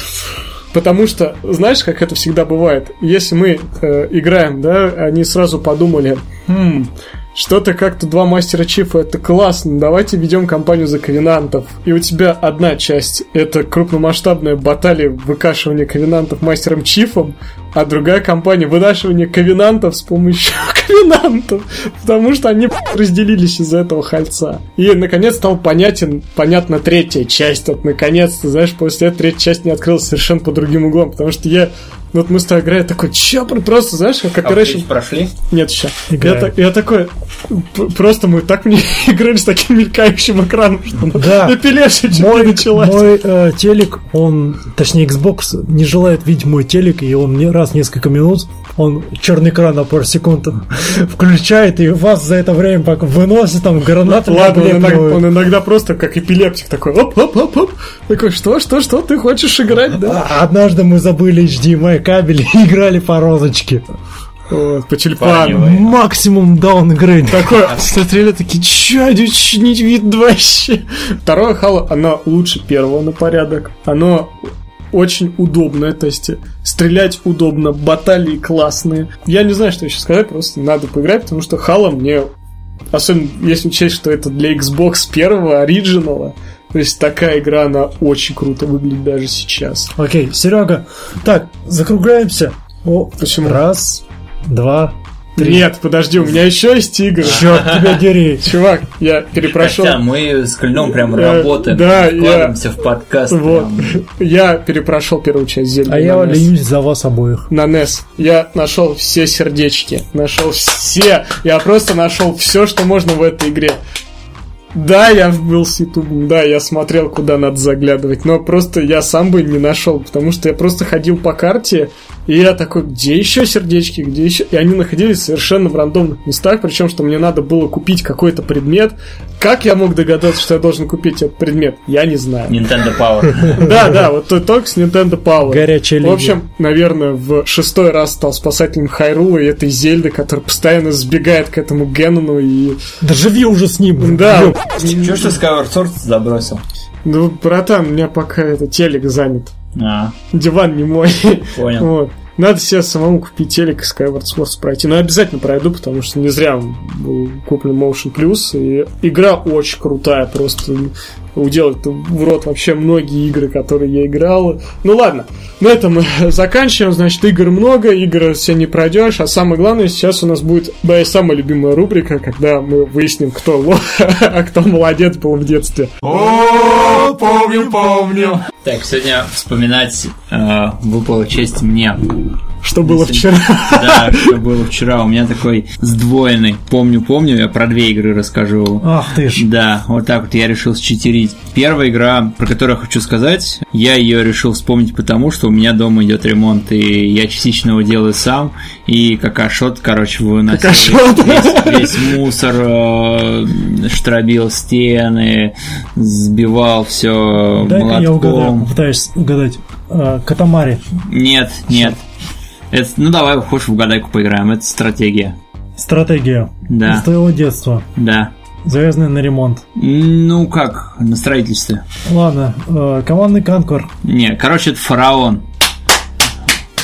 Потому что, знаешь, как это всегда бывает, если мы э, играем, да, они сразу подумали, хм, что-то как-то два мастера чифа, это классно, давайте ведем компанию за ковенантов. И у тебя одна часть это крупномасштабная баталия выкашивания ковенантов мастером чифом, а другая компания вынашивание ковенантов с помощью ковенантов, потому что они разделились из-за этого хальца. И наконец стал понятен, понятна третья часть. Вот наконец-то, знаешь, после этого третья часть не открылась совершенно по другим углом, потому что я вот мы с тобой играли, такой, чё, просто, знаешь, как А вы Operation прошли? нет еще. Я, Играем. так- я такой, просто мы так мне играли с таким мелькающим экраном, что ну, Да. эпилепсия чуть Мой, не началась. мой э, телек, он, точнее, Xbox не желает видеть мой телек, и он не раз в несколько минут, он черный экран на пару секунд включает, и вас за это время пока выносит там гранаты. Ладно, он иногда, он иногда просто как эпилептик такой, оп-оп-оп-оп, такой, что, что, что, ты хочешь играть, да? А Однажды мы забыли HDMI кабель и играли по розочке. Вот, по вы- Максимум даунгрейд. Такой, смотрели такие, чё, не видно вообще. Второе Хало, оно лучше первого на порядок. Оно очень удобное, то есть стрелять удобно, баталии классные. Я не знаю, что еще сказать, просто надо поиграть, потому что Хало мне, особенно если учесть, что это для Xbox первого, оригинала, то есть такая игра, она очень круто выглядит даже сейчас. Окей, Серега. Так, закругляемся. О, Почему? Раз, два, три. Нет, подожди, у меня еще есть игры. Черт тебя дери. Чувак, я перепрошел. Хотя мы с Кольном прям Э, работаем, да, я- в подкаст. Вот. Я перепрошел первую часть Зельды. А я ленюсь за вас обоих. на NES. Я нашел все сердечки. Нашел все. Я просто нашел все, что можно в этой игре. Да, я был с Ютубом, да, я смотрел, куда надо заглядывать, но просто я сам бы не нашел, потому что я просто ходил по карте, и я такой, где еще сердечки, где еще... И они находились совершенно в рандомных местах, причем, что мне надо было купить какой-то предмет. Как я мог догадаться, что я должен купить этот предмет? Я не знаю. Nintendo Power. Да, да, вот то- только с Nintendo Power. Горячая В линия. общем, наверное, в шестой раз стал спасателем Хайрула и этой Зельды, которая постоянно сбегает к этому Геннону и... Да живи уже с ним. Да. Чего ж ты Skyward забросил? ну, братан, у меня пока это телек занят. А, Диван не мой. понял. Вот. Надо себе самому купить телек и Skyward Sword пройти. Но обязательно пройду, потому что не зря был куплен Motion Plus. И игра очень крутая, просто уделать в рот вообще многие игры, которые я играл. Ну ладно, на этом мы заканчиваем. Значит, игр много, игр все не пройдешь. А самое главное, сейчас у нас будет моя самая любимая рубрика, когда мы выясним, кто лох, а кто молодец был в детстве. О, помню, помню. Так, сегодня вспоминать э, выпала честь мне. Что было вчера? Да, что было вчера. У меня такой сдвоенный. Помню, помню, я про две игры расскажу. Ах ты ж. Да, вот так вот я решил считерить. Первая игра, про которую я хочу сказать, я ее решил вспомнить потому, что у меня дома идет ремонт, и я частично его делаю сам, и как ашот, короче, выносил Какашот. весь, весь мусор, э, штробил стены, сбивал все Дай-ка я угадаю, молотком. попытаюсь угадать. А, Катамари. Нет, нет. Это, ну давай, хочешь в угадайку поиграем, это стратегия. Стратегия. Да, Из твоего детства. да. Завязанная на ремонт. Ну как, на строительстве. Ладно, э, командный конкур. Не, короче, это фараон.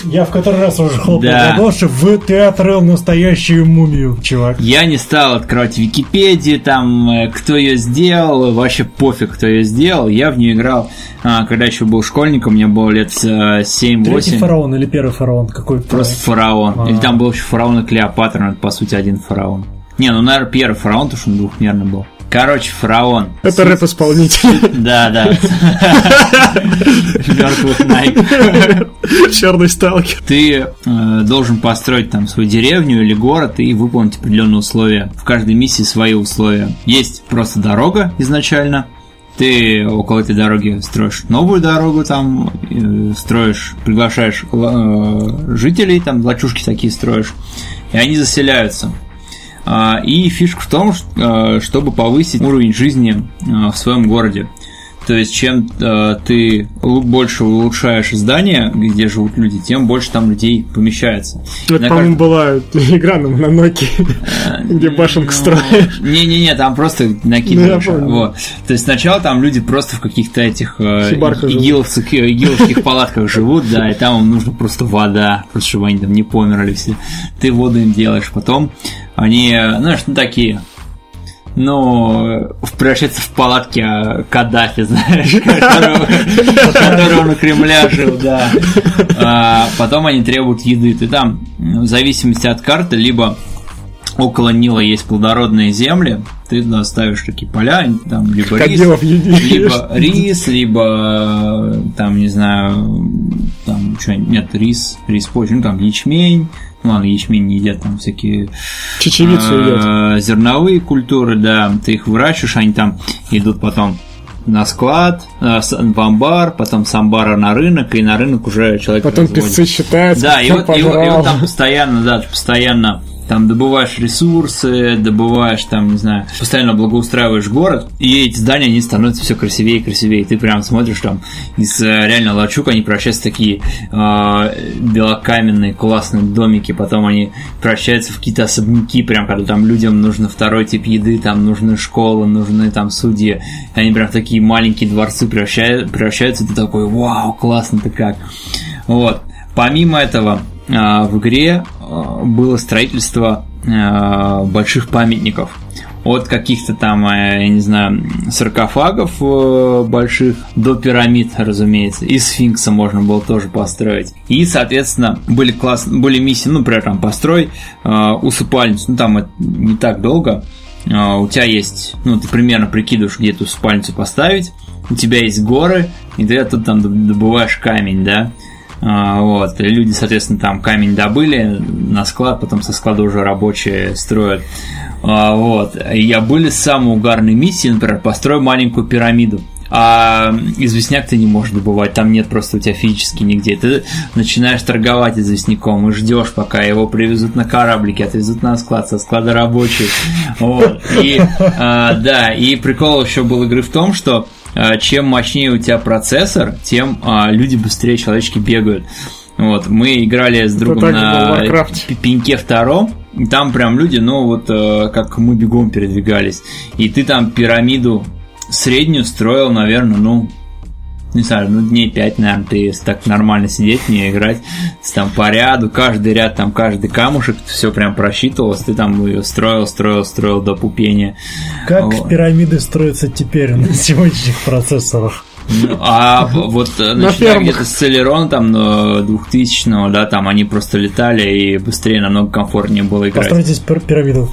Я в который раз уже хлопал Да. в ладоши, в ты открыл настоящую мумию, чувак. Я не стал открывать Википедию, там, э, кто ее сделал, вообще пофиг, кто ее сделал. Я в нее играл, а, когда еще был школьником, мне было лет э, 7-8. Третий фараон или первый фараон? Какой Просто фараон. А. Или там был еще фараон и Клеопатра, но это, по сути, один фараон. Не, ну, наверное, первый фараон, потому что он двухмерный был. Короче, фараон. Это рэп-исполнитель. Да, да. Мертвых Найк. Черный сталкер. Ты э, должен построить там свою деревню или город и выполнить определенные условия. В каждой миссии свои условия. Есть просто дорога изначально. Ты около этой дороги строишь новую дорогу, там э, строишь, приглашаешь э, жителей, там лачушки такие строишь, и они заселяются. А, И фишка в том, э, чтобы повысить уровень жизни э, в своем городе. То есть, чем э, ты больше улучшаешь здания, где живут люди, тем больше там людей помещается. Это, по-моему, была игра на, на Nokia, где башенку Ну, строишь. Не-не-не, там просто Ну, накидываешь. вот. То есть сначала там люди просто в каких-то этих э, игиловских, э, игиловских палатках живут, да, и там им нужно просто вода, просто чтобы они там не померли все. Ты воду им делаешь, потом они, э, знаешь, ну такие, ну, э, превращаются в палатки а, Каддафи, знаешь, которого, на Кремля жил, да. А, потом они требуют еды. Ты там, в зависимости от карты, либо около Нила есть плодородные земли, ты туда ставишь такие поля, там либо рис, либо рис, либо там, не знаю, там что, нет, рис, рис позже, ну там ячмень, ну ладно, ячмень не едят, там всякие Чечевицу едят. э, зерновые культуры, да, ты их выращиваешь, они там идут потом на склад, э, в амбар, потом с амбара на рынок, и на рынок уже человек Потом разводит. песцы считаются. Да, и вот, и, и вот там постоянно, да, постоянно там добываешь ресурсы, добываешь там, не знаю, постоянно благоустраиваешь город, и эти здания, они становятся все красивее и красивее. Ты прям смотришь там из э, реально лачуг, они превращаются в такие э, белокаменные классные домики, потом они превращаются в какие-то особняки, прям когда там людям нужно второй тип еды, там нужны школы, нужны там судьи, они прям в такие маленькие дворцы превращают, превращаются, ты такой, вау, классно-то как. Вот. Помимо этого, а, в игре было строительство а, больших памятников. От каких-то там, э, я не знаю, саркофагов э, больших до пирамид, разумеется. И сфинкса можно было тоже построить. И, соответственно, были класс, были миссии, ну, например, там, построй э, усыпальницу. Ну, там это не так долго. Э, у тебя есть, ну, ты примерно прикидываешь, где эту усыпальницу поставить. У тебя есть горы, и ты оттуда там добываешь камень, да. А, Вот, люди, соответственно, там камень добыли на склад, потом со склада уже рабочие строят. А, Вот, я были самые угарные миссии, например, построй маленькую пирамиду. А известняк ты не можешь добывать, там нет просто у тебя физически нигде. Ты начинаешь торговать известняком и ждешь, пока его привезут на кораблике, отвезут на склад, со склада рабочий. Вот. И а, да, и прикол еще был игры в том, что чем мощнее у тебя процессор, тем а, люди быстрее человечки бегают. Вот, мы играли с другом на пи- пеньке втором, и там прям люди, ну вот э, как мы бегом передвигались. И ты там пирамиду среднюю строил, наверное, ну, не знаю, ну дней 5, наверное, ты если так нормально сидеть, не играть, там по ряду, каждый ряд, там каждый камушек, все прям просчитывалось, ты там ее строил, строил, строил до пупения. Как Вот. пирамиды строятся теперь на сегодняшних процессорах? Ну, А вот э, начиная где-то с Celeron там э, 2000 да, там они просто летали и быстрее, намного комфортнее было играть. Постройтесь пир- пирамиду.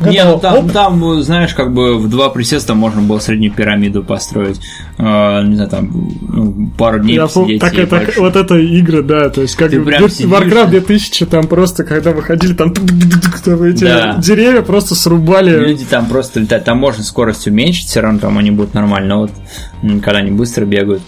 Не, ну там, Оп. там, знаешь, как бы в два присеста можно было среднюю пирамиду построить. Э, не знаю, там ну, пару дней Я посидеть. так больше. вот это игры, да, то есть как Ты в Warcraft да. 2000, там просто, когда выходили, там, там эти Да. деревья просто срубали. Люди там просто летают. Там можно скорость уменьшить, все равно там они будут нормально. Но вот когда они быстро бегают.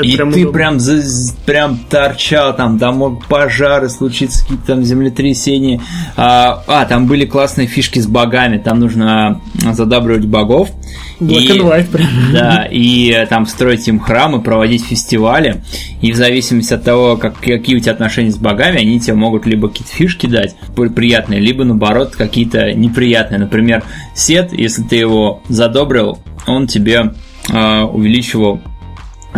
Это и прям ты удобно. прям, за- прям торчал, там, там мог пожары случиться, какие-то там землетрясения. А, а, там были классные фишки с богами. Там нужно задабривать богов. Black И- and White прям. Да, и э, там строить им храмы, проводить фестивали. И в зависимости от того, как, какие у тебя отношения с богами, они тебе могут либо какие-то фишки дать при- приятные, либо наоборот какие-то неприятные. Например, сет, если ты его задобрил, он тебе э, увеличивал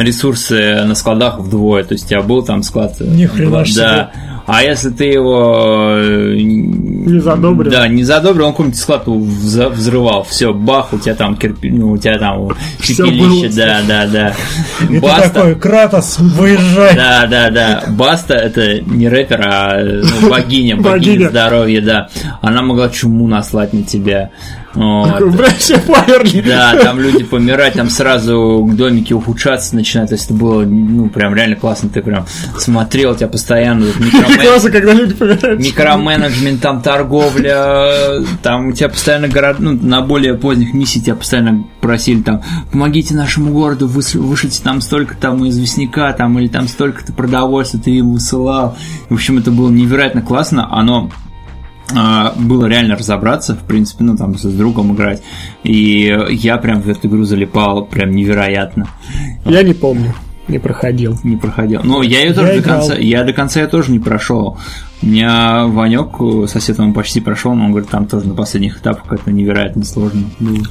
ресурсы на складах вдвое. То есть у тебя был там склад... э, Ни хрена себе. Да. А если ты его э, не задобрил. Да, не задобрил, он какой-нибудь склад взрывал. Все, бах, у тебя там кирпи, ну, у тебя там пепелище, да, да, да. И ты Баста. такой, Кратос, выезжай. Да, да, да. Баста это не рэпер, а ну, богиня Богиня. здоровья, да. Она могла чуму наслать на тебя. Вот. Такой, Бля, все померли. Да, там люди помирать, там сразу домики ухудшаться начинают. То есть это было, ну, прям реально классно. Ты прям смотрел, тебя постоянно вот микромен- Классно, когда люди помирают. микроменеджмент, там торговля, там у тебя постоянно город, ну, на более поздних миссиях тебя постоянно просили там, помогите нашему городу, вышлите там столько там известняка, там, или там столько-то продовольствия ты им высылал. В общем, это было невероятно классно, оно было реально разобраться, в принципе, ну, там, с другом играть. И я прям в эту игру залипал прям невероятно. Я не помню, не проходил. Не проходил. Но я ее тоже Я до играл. конца. Я до конца я тоже не прошел. У меня Ванек, сосед он почти прошел, но он говорит, там тоже на последних этапах это невероятно сложно было.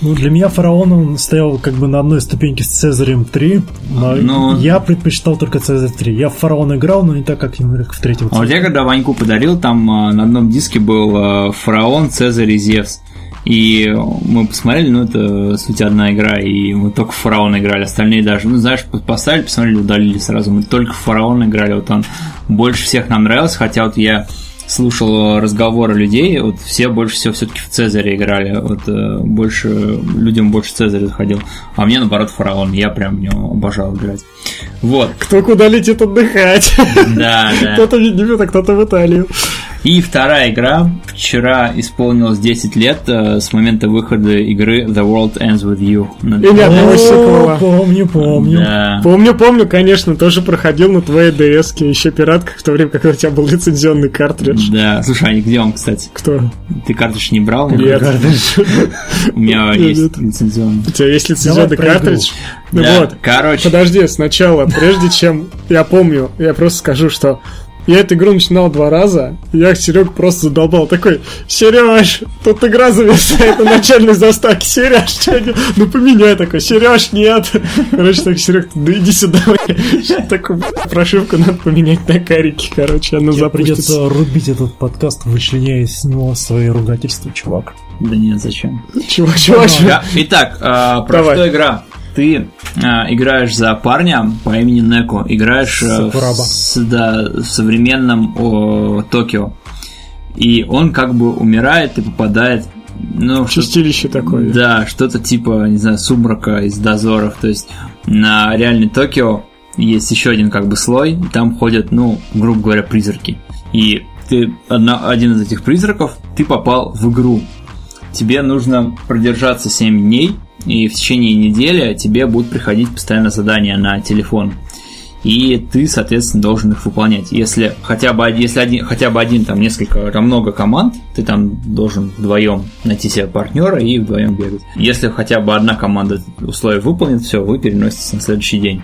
Ну, для меня фараон он стоял как бы на одной ступеньке с Цезарем 3, но Ну. я предпочитал только Цезарь 3. Я в фараон играл, но не так, как, как в третьего А вот я когда Ваньку подарил, там а, на одном диске был а, Фараон, Цезарь и Зевс. И мы посмотрели, ну это суть одна игра, и мы только в Фараон играли, остальные даже, ну знаешь, поставили, посмотрели, удалили сразу. Мы только в Фараон играли, вот он больше всех нам нравился, хотя вот я слушал разговоры людей, вот все больше всего все-таки в Цезаре играли, вот э, больше людям больше Цезарь заходил, а мне наоборот фараон, я прям в него обожал играть. Вот. Кто куда летит отдыхать? Да, да. Кто-то в Египет, а кто-то в Италию. И вторая игра. Вчера исполнилось 10 лет э, с момента выхода игры The World Ends With You. И ни одного сиквела. Помню, помню. Да. Помню, помню, конечно, тоже проходил на твоей ds еще пиратка, в то время, когда у тебя был лицензионный картридж. Да, слушай, а где он, кстати? Кто? Ты картридж не брал? Нет. У меня есть лицензионный. У тебя есть лицензионный картридж? Ну вот. короче. Подожди, сначала, прежде чем я помню, я просто скажу, что я эту игру начинал два раза, и я Серег просто задолбал. Такой, Сереж, тут игра зависает на начальной заставке. Сереж, что? Ну поменяй такой, Сереж, нет. Короче, так, Серег, да иди сюда. Такую прошивку надо поменять на карике, короче, она запустится. придется рубить этот подкаст, вычленяя из него свои ругательства, чувак. Да нет, зачем? Чувак, чувак, чувак. Да, Итак, а, про Давай. что игра? Ты а, играешь за парня по имени Неко, играешь в, с- да, в современном о, Токио. И он как бы умирает и попадает ну, Чистилище такое. Да, что-то типа, не знаю, сумрака из дозоров. То есть на реальный Токио есть еще один как бы слой, там ходят, ну, грубо говоря, призраки. И ты одна, один из этих призраков, ты попал в игру. Тебе нужно продержаться 7 дней, и в течение недели тебе будут приходить постоянно задания на телефон. И ты, соответственно, должен их выполнять. Если хотя бы если один, хотя бы один, там несколько, там много команд, ты там должен вдвоем найти себе партнера и вдвоем бегать. Если хотя бы одна команда условия выполнит, все, вы переноситесь на следующий день.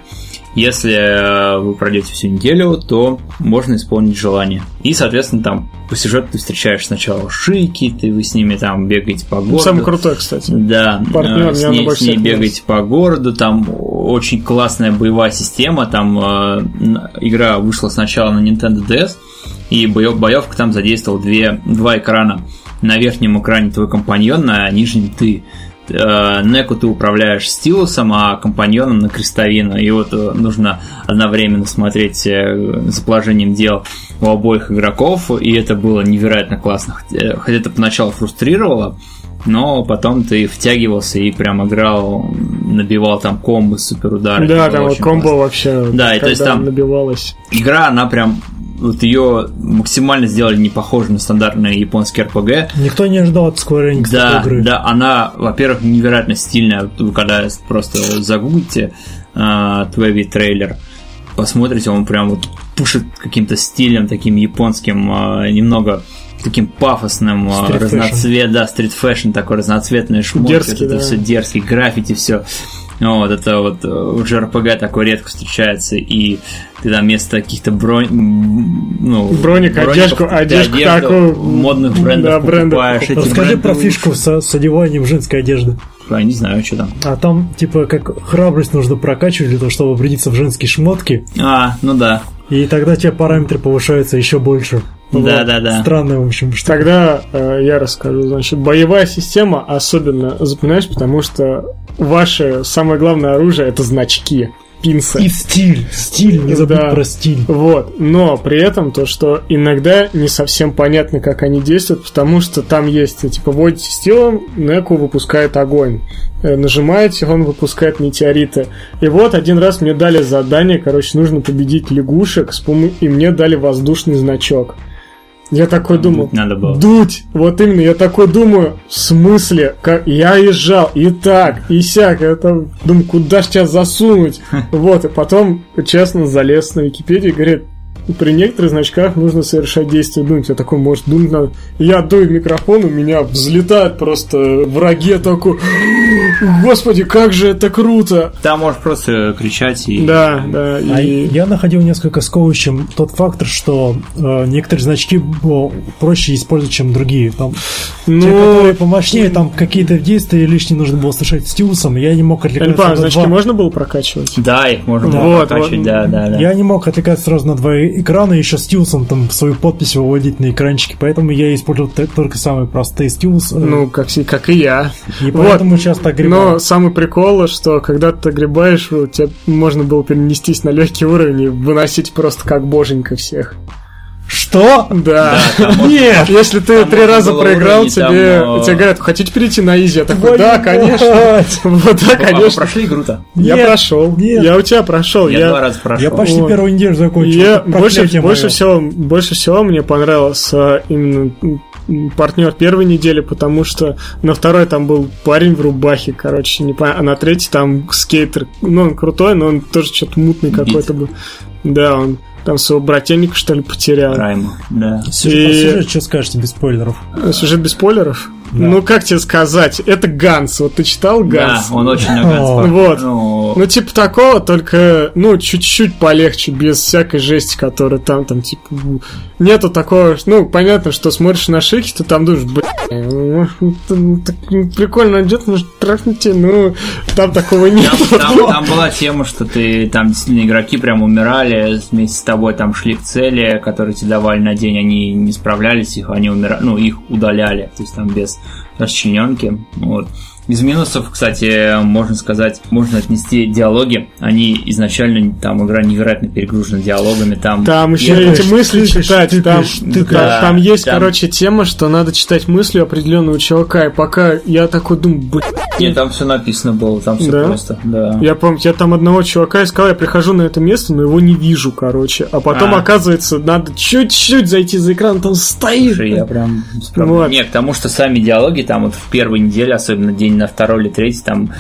Если э, вы пройдете всю неделю, то можно исполнить желание. И, соответственно, там по сюжету ты встречаешь сначала шики, ты вы с ними там бегаете по городу. Самый крутой, кстати. Да, Партнер, э, с ней, с ней бегаете по городу, там очень классная боевая система, там э, игра вышла сначала на Nintendo DS, и боев, боевка там задействовала две, два экрана. На верхнем экране твой компаньон, на нижнем ты. Э, Неку ты управляешь стилусом, а компаньоном на крестовину. И вот э, нужно одновременно смотреть э, за положением дел у обоих игроков, и это было невероятно классно. Хотя это поначалу фрустрировало, но потом ты втягивался и прям играл, набивал там комбо, суперудары. Да, там комбо классно. вообще, Да, и то есть там- набивалось. Игра, она прям вот ее максимально сделали не похожей на стандартный японский RPG. Никто не ожидал от Square Enix Да, игры. да, она, во-первых, невероятно стильная. Когда просто загуглите э, TWEWY трейлер, посмотрите, он прям вот пушит каким-то стилем таким японским, э, немного таким пафосным, Street разноцвет, да, street fashion такой, разноцветные шмотки, Дерзкий, это да. все дерзкий, граффити, все. Вот, это вот э, уже РПГ такой редко встречается, и ты там вместо каких-то бронь, ну, Броник, броников, одежку, одежку одежду такую, модных брендов да, брендов покупаешь. эти Расскажи бренды про лучше. фишку с, с одеванием женской одежды. Я не знаю, что там. А там, типа, как храбрость нужно прокачивать для того, чтобы обрядиться в женские шмотки, А, ну да. и тогда у тебя параметры повышаются еще больше. Да-да-да. Странно, в общем, что... Тогда э, я расскажу. Значит, боевая система особенно запоминаешь, потому что ваше самое главное оружие это значки, пинсы. И стиль, стиль, не забудь Да. про стиль. Вот, но при этом то, что иногда не совсем понятно, как они действуют, потому что там есть, типа, вводите стилом, Неку выпускает огонь. Э, Нажимаете, он выпускает метеориты. И вот один раз мне дали задание, короче, нужно победить лягушек, и мне дали воздушный значок. Я такой думал, Надо было. Дуть! Вот именно, я такой думаю, в смысле? Как... Я езжал и так, и сяк. Я там думаю, куда ж тебя засунуть? Вот, и потом, честно, залез на Википедию и говорит, при некоторых значках нужно совершать действие думать. Я такой, может, думать надо. Я дую в микрофон, у меня взлетают просто враги. Я такой, господи, как же это круто! Там можешь просто кричать и... Да, да, А и... я находил несколько сковывающим тот фактор, что э, некоторые значки было проще использовать, чем другие. Там, те, Ну, которые помощнее, там какие-то действия лишние нужно было совершать стилусом, я не мог отвлекаться на значки два. можно было прокачивать? Да, их можно Да. было Вот, прокачивать, вот. да, да, да. Я не мог отвлекаться сразу на два экрана, еще стилусом там свою подпись выводить на экранчике, поэтому я использовал только самые простые стилусы. Ну, как, как и я. и вот. поэтому часто огребал. Но самый прикол, что когда ты огребаешь, у тебя можно было перенестись на легкий уровень и выносить просто как боженька всех. Что? Да. там Нет! Если ты Там три раза проиграл, уровень, тебе, э, тебе говорят, хотите перейти на изи? Я такой, да, конечно. Вот, да, А конечно. прошли игру-то? Я прошел. Я у тебя прошел. Я, два раза прошел. Я почти первую неделю закончил. больше, всего, больше всего мне понравился именно партнер первой недели, потому что на второй там был парень в рубахе, короче, не понятно, а на третий там скейтер. Ну, он крутой, но он тоже что-то мутный какой-то был. Да, он там своего брательника, что ли, потерял. Райма, да. Сюжет, И- сюжет, что скажете без спойлеров? Сюжет без спойлеров? Да. Ну, как тебе сказать? Это Ганс. Вот ты читал Да, Ганс? он очень на Ганс. Вот. Ну, Ну, типа такого, только, ну, чуть-чуть полегче, без всякой жести, которая там, там, типа, нету такого, ну, понятно, что смотришь на шики, ты там думаешь, блин, ну, ну, прикольно идет, может, трахните, ну, там такого нет. Там, там- там была тема, что ты там действительно игроки прям умирали, вместе с тобой там шли к цели, которые тебе давали на день, они не справлялись, их они умирали, ну, их удаляли, то есть там без расчлененки. Вот. Из минусов, кстати, можно сказать, можно отнести диалоги. Они изначально, там игра невероятно перегружена диалогами. Там, Там еще Тыкаешь, эти мысли тыкаешь, читать, там, тыкаешь, там, тыкаешь. там есть, Там- короче, тема, что надо читать мысли определенного чувака, и пока я такой думаю, блин, Нет, там все написано было, там все Да? просто. Да. Я помню, я там одного чувака искал, я прихожу на это место, но его не вижу, короче. А потом, А. оказывается, надо чуть-чуть зайти за экран, там стоит. Слушай, я прям. Вот. Не, к тому, что сами диалоги, там вот в первой неделе, особенно день на второй или третий, там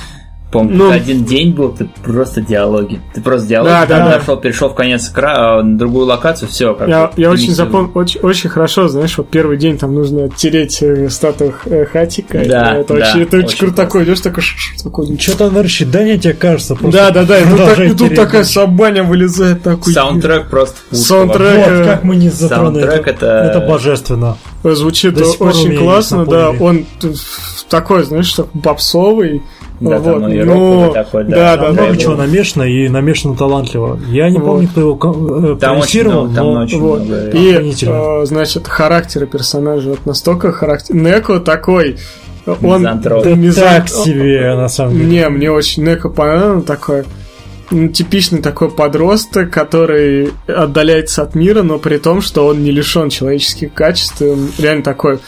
помню, Ну. один день был, ты просто диалоги. Ты просто диалоги, Да, да, там да. нашел, перешел в конец экрана, на другую локацию, все. Как Я, я очень запомнил, очень, очень хорошо, знаешь, вот первый день там нужно оттереть э, статую э, хатика. Да, это да, очень, это очень очень круто такой, идешь такой, ш- ш- такой. Что-то на рассчитание тебе кажется. просто Да, да, да, и тут, так- и тут такая сабаня вылезает такой. Саундтрек просто пушка Саундтрек, вообще. Вот э, как мы не затронули. Саундтрек это- это божественно. Звучит очень классно, да. Он такой, знаешь, что попсовый. Да, там вот, и но- роковый такой, да, да, там да, Много чего намешано и намешано талантливо. Я не Вот. помню, кто его э, Там очень продюсировал, много, там но очень Вот. много. И, э, значит, характеры персонажей вот настолько характер. Неко такой. Он Мизантроп. да мизан- так себе, на самом деле. Не, мне очень Неко понравился такой ну, типичный такой подросток, который отдаляется от мира, но при том, что он не лишен человеческих качеств. Он реально такой,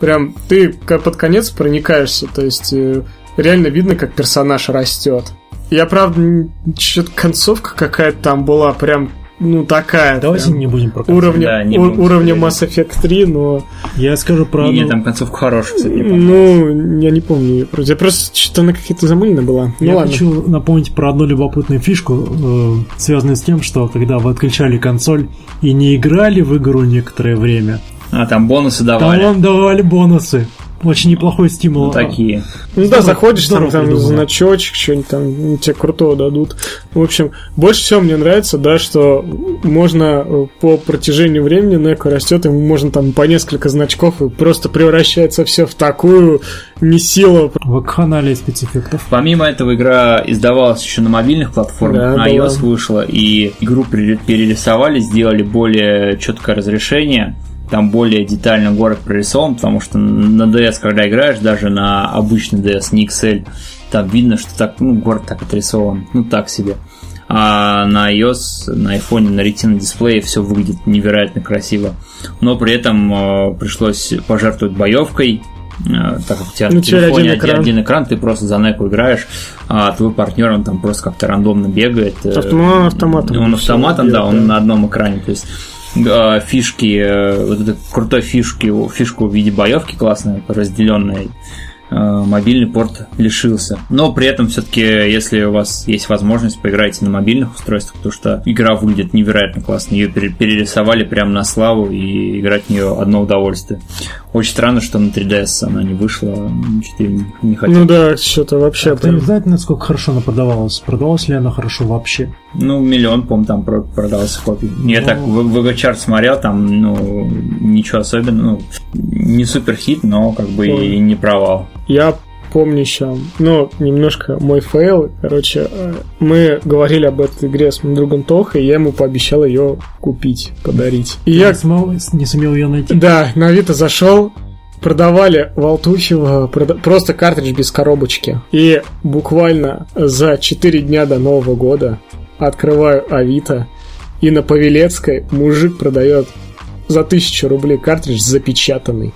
прям ты под конец проникаешься, то есть э, реально видно, как персонаж растет. Я, правда, что-то концовка какая-то там была прям, ну, такая. Давайте прям не будем про концовку. уровня, Да, не у- будем уровня. Mass Effect 3, но... Я скажу про Не, одну... там концовка хорошая, кстати. Ну, я не помню. просто- Я просто что-то она какая-то замыльная была. Ну Я ладно. хочу напомнить про одну любопытную фишку, э, связанную с тем, что когда вы отключали консоль и не играли в игру некоторое время, А, там бонусы там давали. вам давали бонусы. Очень неплохой стимул. Ну, такие. Ну да, заходишь, там, там значочек, что-нибудь там ну, тебе крутого дадут. В общем, больше всего мне нравится, да, что можно э, по протяжению времени Неко растет, ему можно там по несколько значков, и просто превращается все в такую месилу. Вакханалия спецэффектов. Помимо этого, игра издавалась еще на мобильных платформах, Да, на была. iOS вышла, и игру пере- перерисовали, сделали более четкое разрешение, там более детально город прорисован, потому что на DS, когда играешь, даже на обычный DS, не XL, там видно, что так, ну, город так отрисован, ну, так себе. А на iOS, на iPhone, на Retina дисплее все выглядит невероятно красиво. Но при этом э, пришлось пожертвовать боевкой, э, так как у тебя Ну, на телефоне один экран. один экран, ты просто за неку играешь, а твой партнер, он там просто как-то рандомно бегает. э, Автом- он автоматом Он автоматом, да, делает, он да. на одном экране. То есть э, фишки, э, вот этой крутой фишки, фишку в виде боевки классная, разделенная, мобильный порт лишился. Но при этом все-таки, если у вас есть возможность, поиграйте на мобильных устройствах, потому что игра выглядит невероятно классно. Ее пере- перерисовали прямо на славу, и играть в нее одно удовольствие. Очень странно, что на 3DS она не вышла, что-то я не, не хотел. Ну да, что-то вообще А Кто не знает, насколько хорошо она продавалась? Продавалась ли она хорошо вообще? Ну, миллион, по-моему, там про- продался копий. Я Ну. так в VGChartz смотрел, там, ну, ничего особенного. Ну, не супер хит, но как бы и не провал. Я помню еще, ну, немножко мой фейл. Короче, э, мы говорили об этой игре с моим другом Тохой, и я ему пообещал ее купить, подарить. И я не, не сумел ее найти. Да, на Авито зашел, продавали в Алтуфьево прода- просто картридж без коробочки. И буквально за 4 дня до Нового года открываю Авито, и на Павелецкой мужик продает за 1000 рублей картридж запечатанный.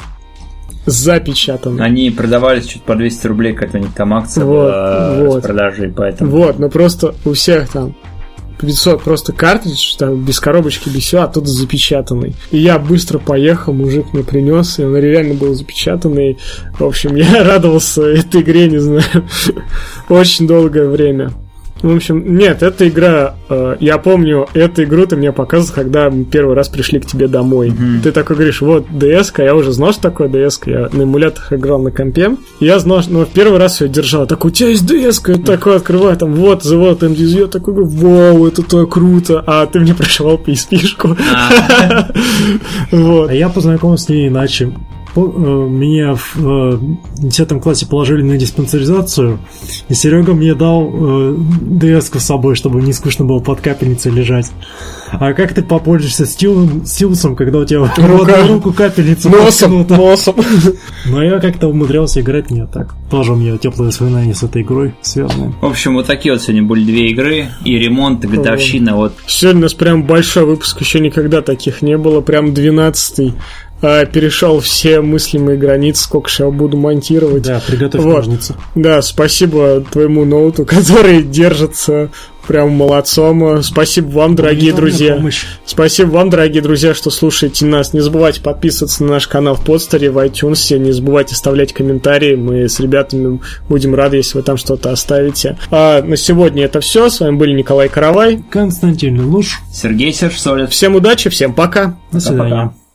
Запечатанный. Они продавались чуть по 200 рублей, какая-то у них там акция Вот, была вот. с продажей, поэтому... Вот, но просто у всех там 500 просто картридж, там без коробочки, без всего, а тут запечатанный. И я быстро поехал, мужик мне принес, и он реально был запечатанный. В общем, я радовался этой игре, не знаю, очень долгое время. В общем, нет, эта игра, э, я помню, эту игру ты мне показывал, когда мы первый раз пришли к тебе домой. Мгм. Ты такой говоришь, вот ds я уже знал, что такое ds я на эмуляторах играл на компе. И я знал, что, но в первый раз ее держал. Так, у тебя есть ds я такой открываю, там, вот, the вот MDZ, я такой, говорю, вау, это так круто. А ты мне пришел PSP-шку. А, Вот. А я познакомился с ней иначе. Э, Меня в э, 10 классе положили на диспансеризацию, и Серега мне дал э, с собой, чтобы не скучно было под капельницей лежать. А как ты попользуешься стилусом, стилусом когда у тебя в Рука. одну руку капельница Носом, носом. Но я как-то умудрялся играть не так. Тоже у меня теплые воспоминания с этой игрой связаны. В общем, вот такие вот сегодня были две игры. И ремонт, и годовщина. Вот Сегодня у нас прям большой выпуск, еще никогда таких не было, прям 12-й. А, перешел все мыслимые границы, сколько же я буду монтировать. Да, приготовь Вот. ножницы. Да, спасибо твоему ноуту, который держится прям молодцом. Спасибо вам, дорогие друзья. помощь. Спасибо вам, дорогие друзья, что слушаете нас. Не забывайте подписываться на наш канал в подстере, в iTunes. Не забывайте оставлять комментарии. Мы с ребятами будем рады, если вы там что-то оставите. А на сегодня это все. С вами были Николай Каравай. Константин Луж. Сергей Сержсолев. Всем удачи, всем пока. До свидания. Пока-пока.